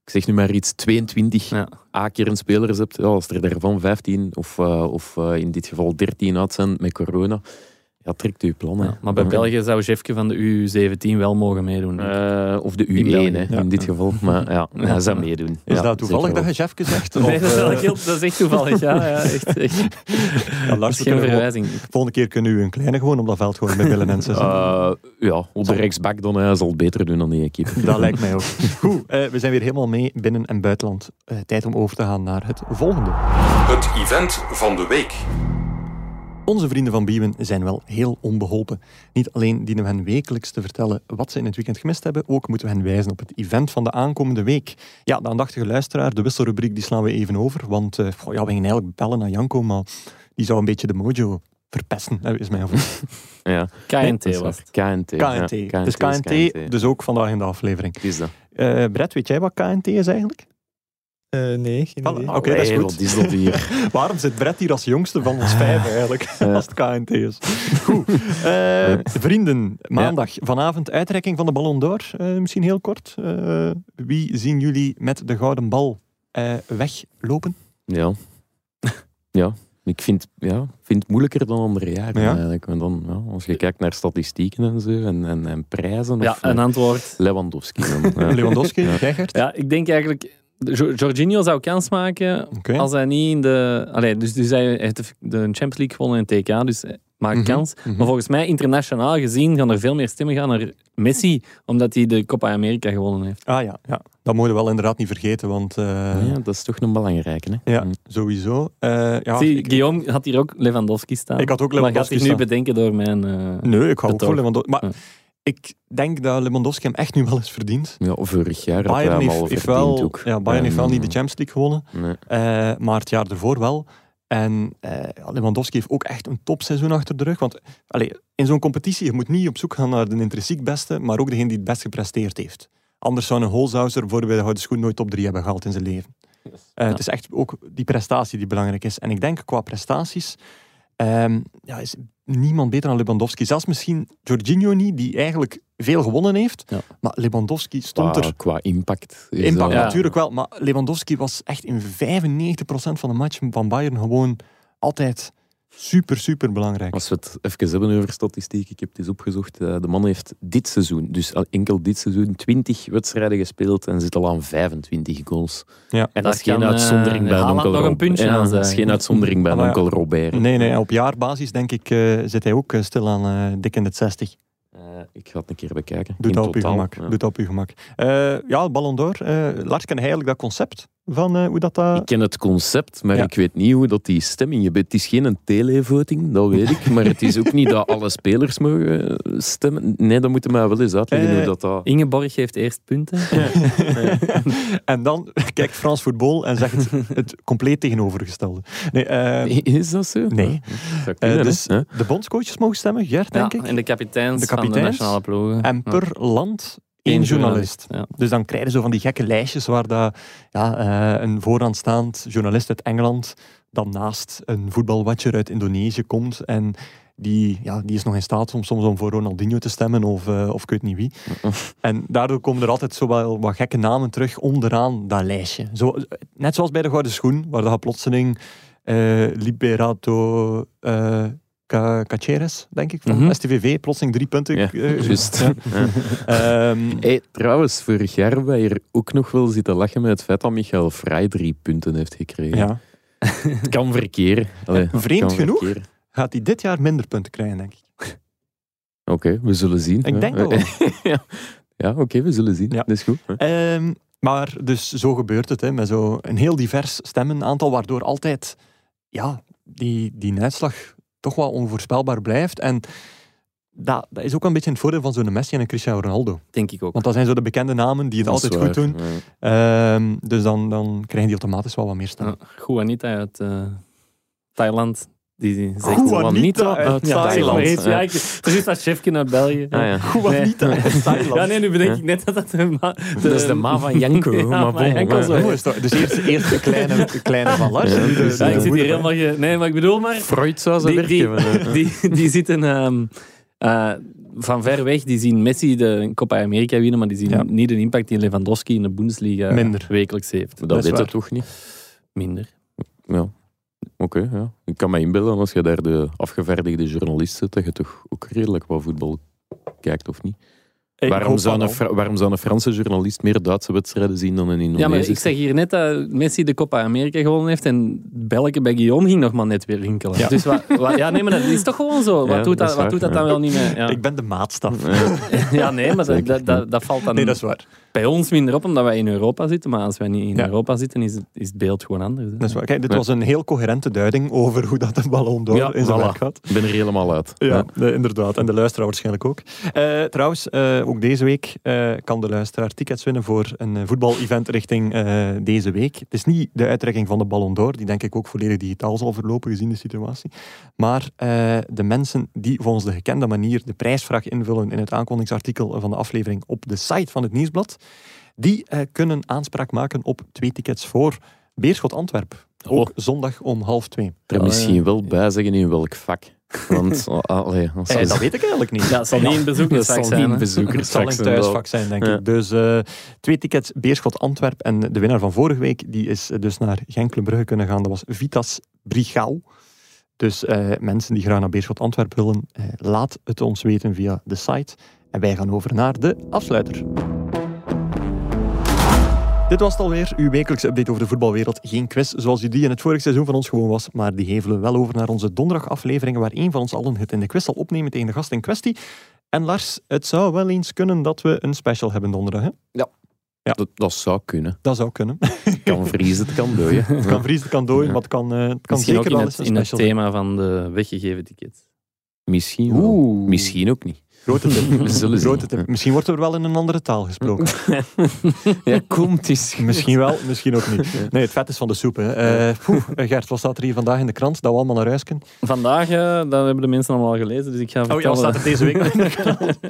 ik zeg nu maar iets, 22 Ja. A-kernspelers hebt. Ja, als er daarvan 15 of, eh, of eh, in dit geval 13 uit zijn met corona, ja, trekt u plan. Ja, maar bij Ja. België zou Jefke van de U17 wel mogen meedoen. Eh, of de U1 In hè, ja. in dit geval. Maar ja, Ja. hij zou meedoen. Is Ja, dat toevallig dat je Jefke zegt? nee, Of, dat is, wel eh, heel- dat is echt toevallig. Ja, ja, echt, echt. Lars, geen gewoon- verwijzing. volgende keer kunnen we een kleine gewoon op dat veld gooien met billen en zetten. Eh, ja, op de rechtsback dan, hij zal het beter doen dan die equipe. Dat lijkt mij ook. Goed, eh, we zijn weer helemaal mee binnen- en buitenland. Eh, tijd om over te gaan naar het volgende. Het event van de week. Onze vrienden van Biewen zijn wel heel onbeholpen. Niet alleen dienen we hen wekelijks te vertellen wat ze in het weekend gemist hebben, ook moeten we hen wijzen op het event van de aankomende week. Ja, de aandachtige luisteraar, de wisselrubriek, die slaan we even over, want eh, goh, ja, we gingen eigenlijk bellen naar Janko, maar die zou een beetje de mojo verpesten, is mijn gevoel. Ja, KNT was het. KNT. ja. KNT. KNT dus is KNT, dus ook vandaag in de aflevering. Is dat. Eh Brett, weet jij wat KNT is eigenlijk? Eh, nee, geen idee. Oké, dat is goed. Hier? Waarom zit Brett hier als jongste van ons vijf eigenlijk, als het KNT is? Goed. Eh, vrienden, maandag vanavond uitreiking van de Ballon d'Or. Eh, misschien heel kort. Eh, wie zien jullie met de gouden bal eh, weglopen? Ja. Ja. Ik vind, ja, vind het moeilijker dan andere jaren Ja. eigenlijk. Want dan, ja, als je kijkt naar statistieken en zo en, en, en prijzen. Ja, of, een eh, antwoord. Lewandowski dan. Ja. Lewandowski, Ja. jij? Ja, ik denk eigenlijk... Jo- Jorginho zou kans maken als hij niet in de... Allee, dus, dus hij heeft de Champions League gewonnen in het TK, dus hij maakt Mhm, kans. mhm. Maar volgens mij, internationaal gezien, gaan er veel meer stemmen gaan naar Messi, omdat hij de Copa America gewonnen heeft. Ah ja, ja, dat moeten we wel inderdaad niet vergeten, want eh, Ja, dat is toch een belangrijke. Hè? ja, Mm. sowieso. Eh, ja, Zie, ik, Guillaume had hier ook Lewandowski staan. ik had ook maar gaat Lewandowski zich nu bedenken door mijn... eh, Nee, ik hou ook voor Lewandowski. Maar Ja. Ik denk dat Lewandowski hem echt nu wel eens verdient. Ja, vorig jaar had hij Bayern hem heeft, al heeft verdiend wel, ook. ja, Bayern heeft wel niet de Champions League gewonnen. nee. Eh, maar het jaar ervoor wel. En eh, Lewandowski heeft ook echt een topseizoen achter de rug. Want allee, in zo'n competitie, je moet niet op zoek gaan naar de intrinsiek beste, maar ook degene die het best gepresteerd heeft. Anders zou een Holzhauser voor bij de Gouden Schoen nooit top 3 hebben gehaald in zijn leven. Eh, Het is echt ook die prestatie die belangrijk is. En ik denk qua prestaties ehm, ja, is niemand beter dan Lewandowski. Zelfs misschien Jorginho niet, die eigenlijk veel gewonnen heeft. Ja. Maar Lewandowski stond Qua, er qua impact. Impact dat- Ja. natuurlijk wel, maar Lewandowski was echt in 95% van de matchen van Bayern gewoon altijd super, super belangrijk. Als we het even hebben over statistiek, ik heb het eens opgezocht. eh, De man heeft dit seizoen, dus al enkel dit seizoen, 20 wedstrijden gespeeld en zit al aan 25 goals. Ja. En dat, is geen eh, uitzondering bij onkel nog een Rob- puntje Ja, aan Dat is geen uitzondering bij onkel Robert. Nee, nee, op jaarbasis denk ik eh, zit hij ook stil aan dik in het 60. Eh, ik ga het een keer bekijken. Doe In dat op je totaal, gemak. ja. Doe dat op je gemak. Eh, ja, Ballon d'Or. Eh, Lars, ken eigenlijk dat concept van eh, hoe dat... dat Ik ken het concept, maar Ja. ik weet niet hoe dat die stemming... je bent- Het is geen een televoting, dat weet ik. Maar het is ook niet dat alle spelers mogen eh, stemmen. Nee, dat moeten we mij wel eens uitleggen Eh, hoe dat... dat... Ingeborg heeft eerst punten. en dan kijkt Frans voetbal en zegt het, het compleet tegenovergestelde. Nee, eh, Is dat zo? Nee. Dat eh, kunnen, dus hè. de bondscoaches mogen stemmen, Gert, denk Ja, ik. en de kapiteins, De van de kapiteins. nationale ploegen. En Ja. per land Eén journalist. Ja. Dus dan krijg je zo van die gekke lijstjes waar dat, ja, eh, een vooraanstaand journalist uit Engeland dan naast een voetbalwatcher uit Indonesië komt en die, ja, die is nog in staat om soms om voor Ronaldinho te stemmen of, eh, of ik weet niet wie. En daardoor komen er altijd zo wel wat gekke namen terug onderaan dat lijstje. Zo, net zoals bij de Gouden Schoen, waar dat plotseling eh, Liberato Caceres, denk ik, van Mhm. STVV, plotseling drie punten. Ja, eh, juist. ja. Ja. Ehm, Hey, trouwens, vorig jaar hebben wij hier ook nog wel zitten lachen met het feit dat Michael Vrij drie punten heeft gekregen. ja. Het kan. Allee, het Vreemd kan genoeg gaat hij dit jaar minder punten krijgen, denk ik. Oké, we zullen zien. Ik denk dat wel. ja, ja oké, we zullen zien. Ja. Dat is goed. Ehm, maar dus zo gebeurt het, hè, met zo een heel divers stemmenaantal, waardoor altijd ja, die, die uitslag toch wel onvoorspelbaar blijft. En dat, dat is ook een beetje het voordeel van zo'n Messi en een Cristiano Ronaldo. Denk ik ook. Want dat zijn zo de bekende namen die het Dat altijd goed doen. ja. Ehm, dus dan, dan krijgen die automatisch wel wat meer stemmen. Ja, uit eh, Thailand die zegt Juanita uit Ja, Thailand. Ja, ik, er is dat chefje uit België. Ah, ja. Juanita uit Thailand. Ja, nee, nu bedenk ik net dat dat de, ma, Dat is de ma van Janko. Ja, maar bon, Janko zo. Dus eerst, eerst de kleine, kleine van Lars. Ja, dus, Ja, ik zit hier helemaal... Ge... Nee, maar ik bedoel maar... Freud zou ze Die- werken. die-. Die, die zitten ehm, eh, van ver weg. Die zien Messi de Copa America winnen, maar die zien Ja. niet de impact die Lewandowski in de Bundesliga Minder. wekelijks heeft. dat dat weet je toch niet? Minder. Ja. Oké, ja. Ik kan me inbeelden als je daar de afgevaardigde journalist zit, dat je toch ook redelijk wat voetbal kijkt, of niet? Waarom zou, een waarom zou een Franse journalist meer Duitse wedstrijden zien dan een Ja, maar Indonesische? ik zeg hier net dat Messi de Copa America gewonnen heeft en Belke bij Guillaume ging nog maar net weer rinkelen. Ja. Dus wat, wat- ja, nee, maar dat is toch gewoon zo. Wat Ja, doet dat wat waar, doet dat ja. dan wel niet meer? Ja, Ik ben de maatstaf. Ja. nee, maar dat, dat, dat valt dan Nee, dat is waar. Bij ons minder op omdat wij in Europa zitten. Maar als wij niet in Ja. Europa zitten, is het, is het beeld gewoon anders. hè. Dat is waar. Kijk, dit Ja. was een heel coherente duiding over hoe dat de Ballon d'Or Ja, in zijn voilà. werk gaat. Ik ben er helemaal uit. Ja, inderdaad. En de luisteraar waarschijnlijk ook. Eh, trouwens, eh, ook deze week eh, kan de luisteraar tickets winnen voor een voetbal-event richting eh, deze week. Het is niet de uitreiking van de Ballon d'Or, die denk ik ook volledig digitaal zal verlopen gezien de situatie. Maar eh, de mensen die volgens de gekende manier de prijsvraag invullen in het aankondigingsartikel van de aflevering op de site van het Nieuwsblad, die eh, kunnen aanspraak maken op twee tickets voor Beerschot Antwerp. Ook Oh. zondag om half twee. Er Ja, misschien wel bij zeggen in welk vak. Want, oh, allee, Eh, dat weet ik eigenlijk niet. Ja, het zal niet in bezoekersvak zijn. een Het zal een thuisvak zijn, denk Ja. ik. Dus eh, twee tickets Beerschot Antwerp. En de winnaar van vorige week die is dus naar Genk Club Brugge kunnen gaan. Dat was Vitas Brigau. Dus eh, mensen die graag naar Beerschot Antwerp willen, eh, laat het ons weten via de site. En wij gaan over naar de afsluiter. Dit was het alweer, uw wekelijkse update over de voetbalwereld. Geen quiz zoals u die in het vorige seizoen van ons gewoon was, maar die hevelen we wel over naar onze donderdagafleveringen, waar één van ons allen het in de quiz zal opnemen tegen de gast in kwestie. En Lars, het zou wel eens kunnen dat we een special hebben donderdag. Hè? Ja. Dat, dat zou kunnen. Dat zou kunnen. Het kan vriezen, het kan dooien. Het kan vriezen, het kan dooien, Ja. maar het kan, eh, het kan Misschien zeker in wel eens een in het special thema van de weggegeven tickets. Misschien. Oeh. Misschien ook niet. Grote tip. We zullen zien. Grote tip. Misschien wordt er wel in een andere taal gesproken. Ja, komt eens. misschien wel, misschien ook niet. Nee, het vet is van de soep. Hè. Eh, poeh, eh, Gert, wat staat er hier vandaag in de krant? Dat we allemaal naar huis kunnen. Vandaag, dat hebben de mensen allemaal al gelezen, dus ik ga Oh ja, wat staat er deze week nog in de krant?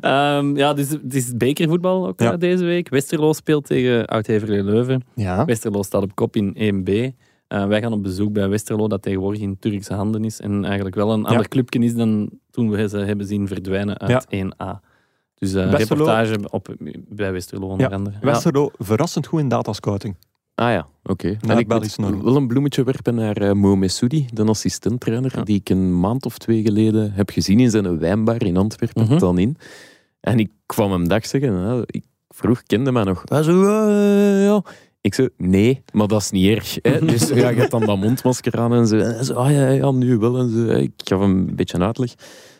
Ehm, ja, dus, het is bekervoetbal ook Ja. eh, deze week. Westerlo speelt tegen Oud-Heverlee Leuven. Ja. Westerlo staat op kop in 1B. Eh, wij gaan op bezoek bij Westerlo, dat tegenwoordig in Turkse handen is. En eigenlijk wel een ander clubje is dan toen we ze hebben zien verdwijnen uit 1A. Dus eh Westerlo- reportage op, bij Westerlo onder Ja, andere. Westerlo, verrassend goed in datascouting. Ah ja, oké. En het ik wel een bloemetje werpen naar eh Mo Messoudi, de assistenttrainer, Ja. die ik een maand of twee geleden heb gezien in zijn wijnbar in Antwerpen, Mhm. dan in. En ik kwam hem dag zeggen, nou, ik vroeg, kende mij nog? Hij zo, "Eh, ja. Ik zei, nee, maar dat is niet erg. Hè. Dus ja, je hebt dan dat mondmasker aan en zo. En zei, ah ja, ja, nu wel. En zo. Ik gaf hem een beetje uitleg.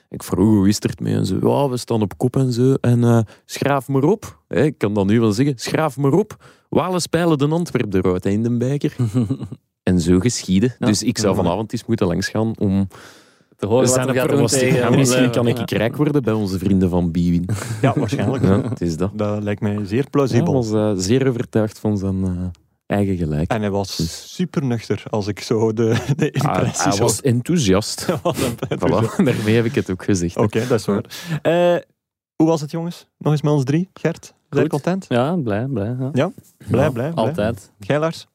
Ik vroeg, hoe is het ermee? En zo, ja, we staan op kop en zo. En eh, schraaf maar op. Hè, ik kan dat nu wel zeggen. Schraaf maar op. Walen spelen de Antwerp eruit hè, in de bijker. En zo geschieden. Ja. Dus ik zou vanavond eens moeten langsgaan om Te horen wat zijn er gaat doen tegen Ja, Misschien kan ik Ja. rijk worden bij onze vrienden van Biwin. Ja, waarschijnlijk. Ja, het is dat. Dat lijkt mij zeer Hij plausibel. was eh, zeer overtuigd van zijn eh, eigen gelijk. En hij was Dus- super nuchter als ik zo de, de Ah, impressies hij was enthousiast. pet. Voilà, daarmee heb ik het ook gezegd. Oké, dat is waar. Eh, hoe was het, jongens? Nog eens met ons drie. Gert, ben je content? Ja, blij, blij. Ja. Blij, blij, blij. Altijd. Jij, Lars?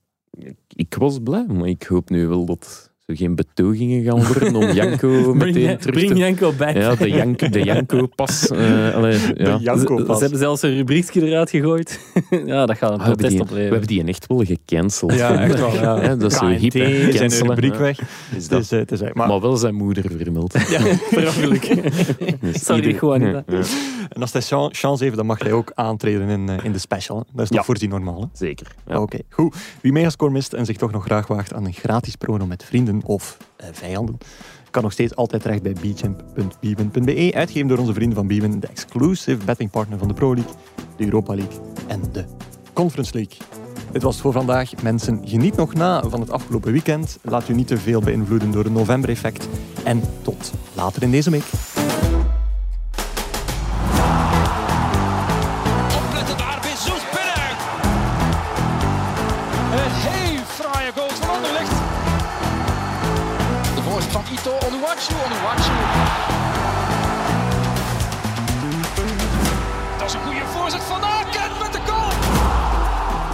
Ik was blij, maar ik hoop nu wel dat geen betogingen gaan worden om Janko meteen Bring, terug bring te... Janko back. Ja, de, Jank, de Janko-pas. eh, allee, ja. Janko Ze, pas. ze hebben zelfs een rubriekje eruit gegooid. ja, dat gaat een Ah, we, hebben protest die, we opleveren. hebben die echt wel gecanceld. Ja, echt wel. Ja. Ja, dat is zo hip, hè. zijn rubriek ja. weg. Is dat. is, eh, is. Maar, Maar wel zijn moeder vermeld. ja, ongeluk. Dus Sorry, ieder- Juanita. Ja, ja. En als hij chan- chance heeft, dan mag hij ook aantreden in, eh, in de special. hè. Dat is nog Ja. voorzien normaal. Hè? Zeker. Ja. Oké, goed. Wie Megascore mist en zich toch nog graag waagt aan een gratis prono met vrienden of eh, vijanden, kan nog steeds altijd terecht bij bchamp.bwin.be, uitgegeven door onze vrienden van Bwin, de exclusive bettingpartner van de Pro League, de Europa League en de Conference League. Dit was voor vandaag. Mensen, geniet nog na van het afgelopen weekend. Laat u niet te veel beïnvloeden door het november-effect. En tot later in deze week.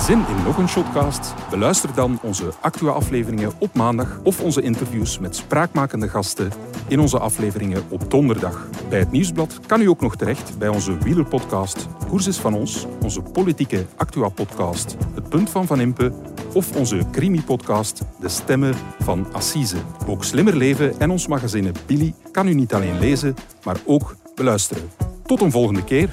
Zin in nog een shotcast? Beluister dan onze Actua-afleveringen op maandag of onze interviews met spraakmakende gasten in onze afleveringen op donderdag. Bij het Nieuwsblad kan u ook nog terecht bij onze wielerpodcast Koers is van ons, onze politieke Actua-podcast Het Punt van Van Impe of onze crimi-podcast De Stemmen van Assise. Ook Slimmer Leven en ons magazine Billy kan u niet alleen lezen, maar ook beluisteren. Tot een volgende keer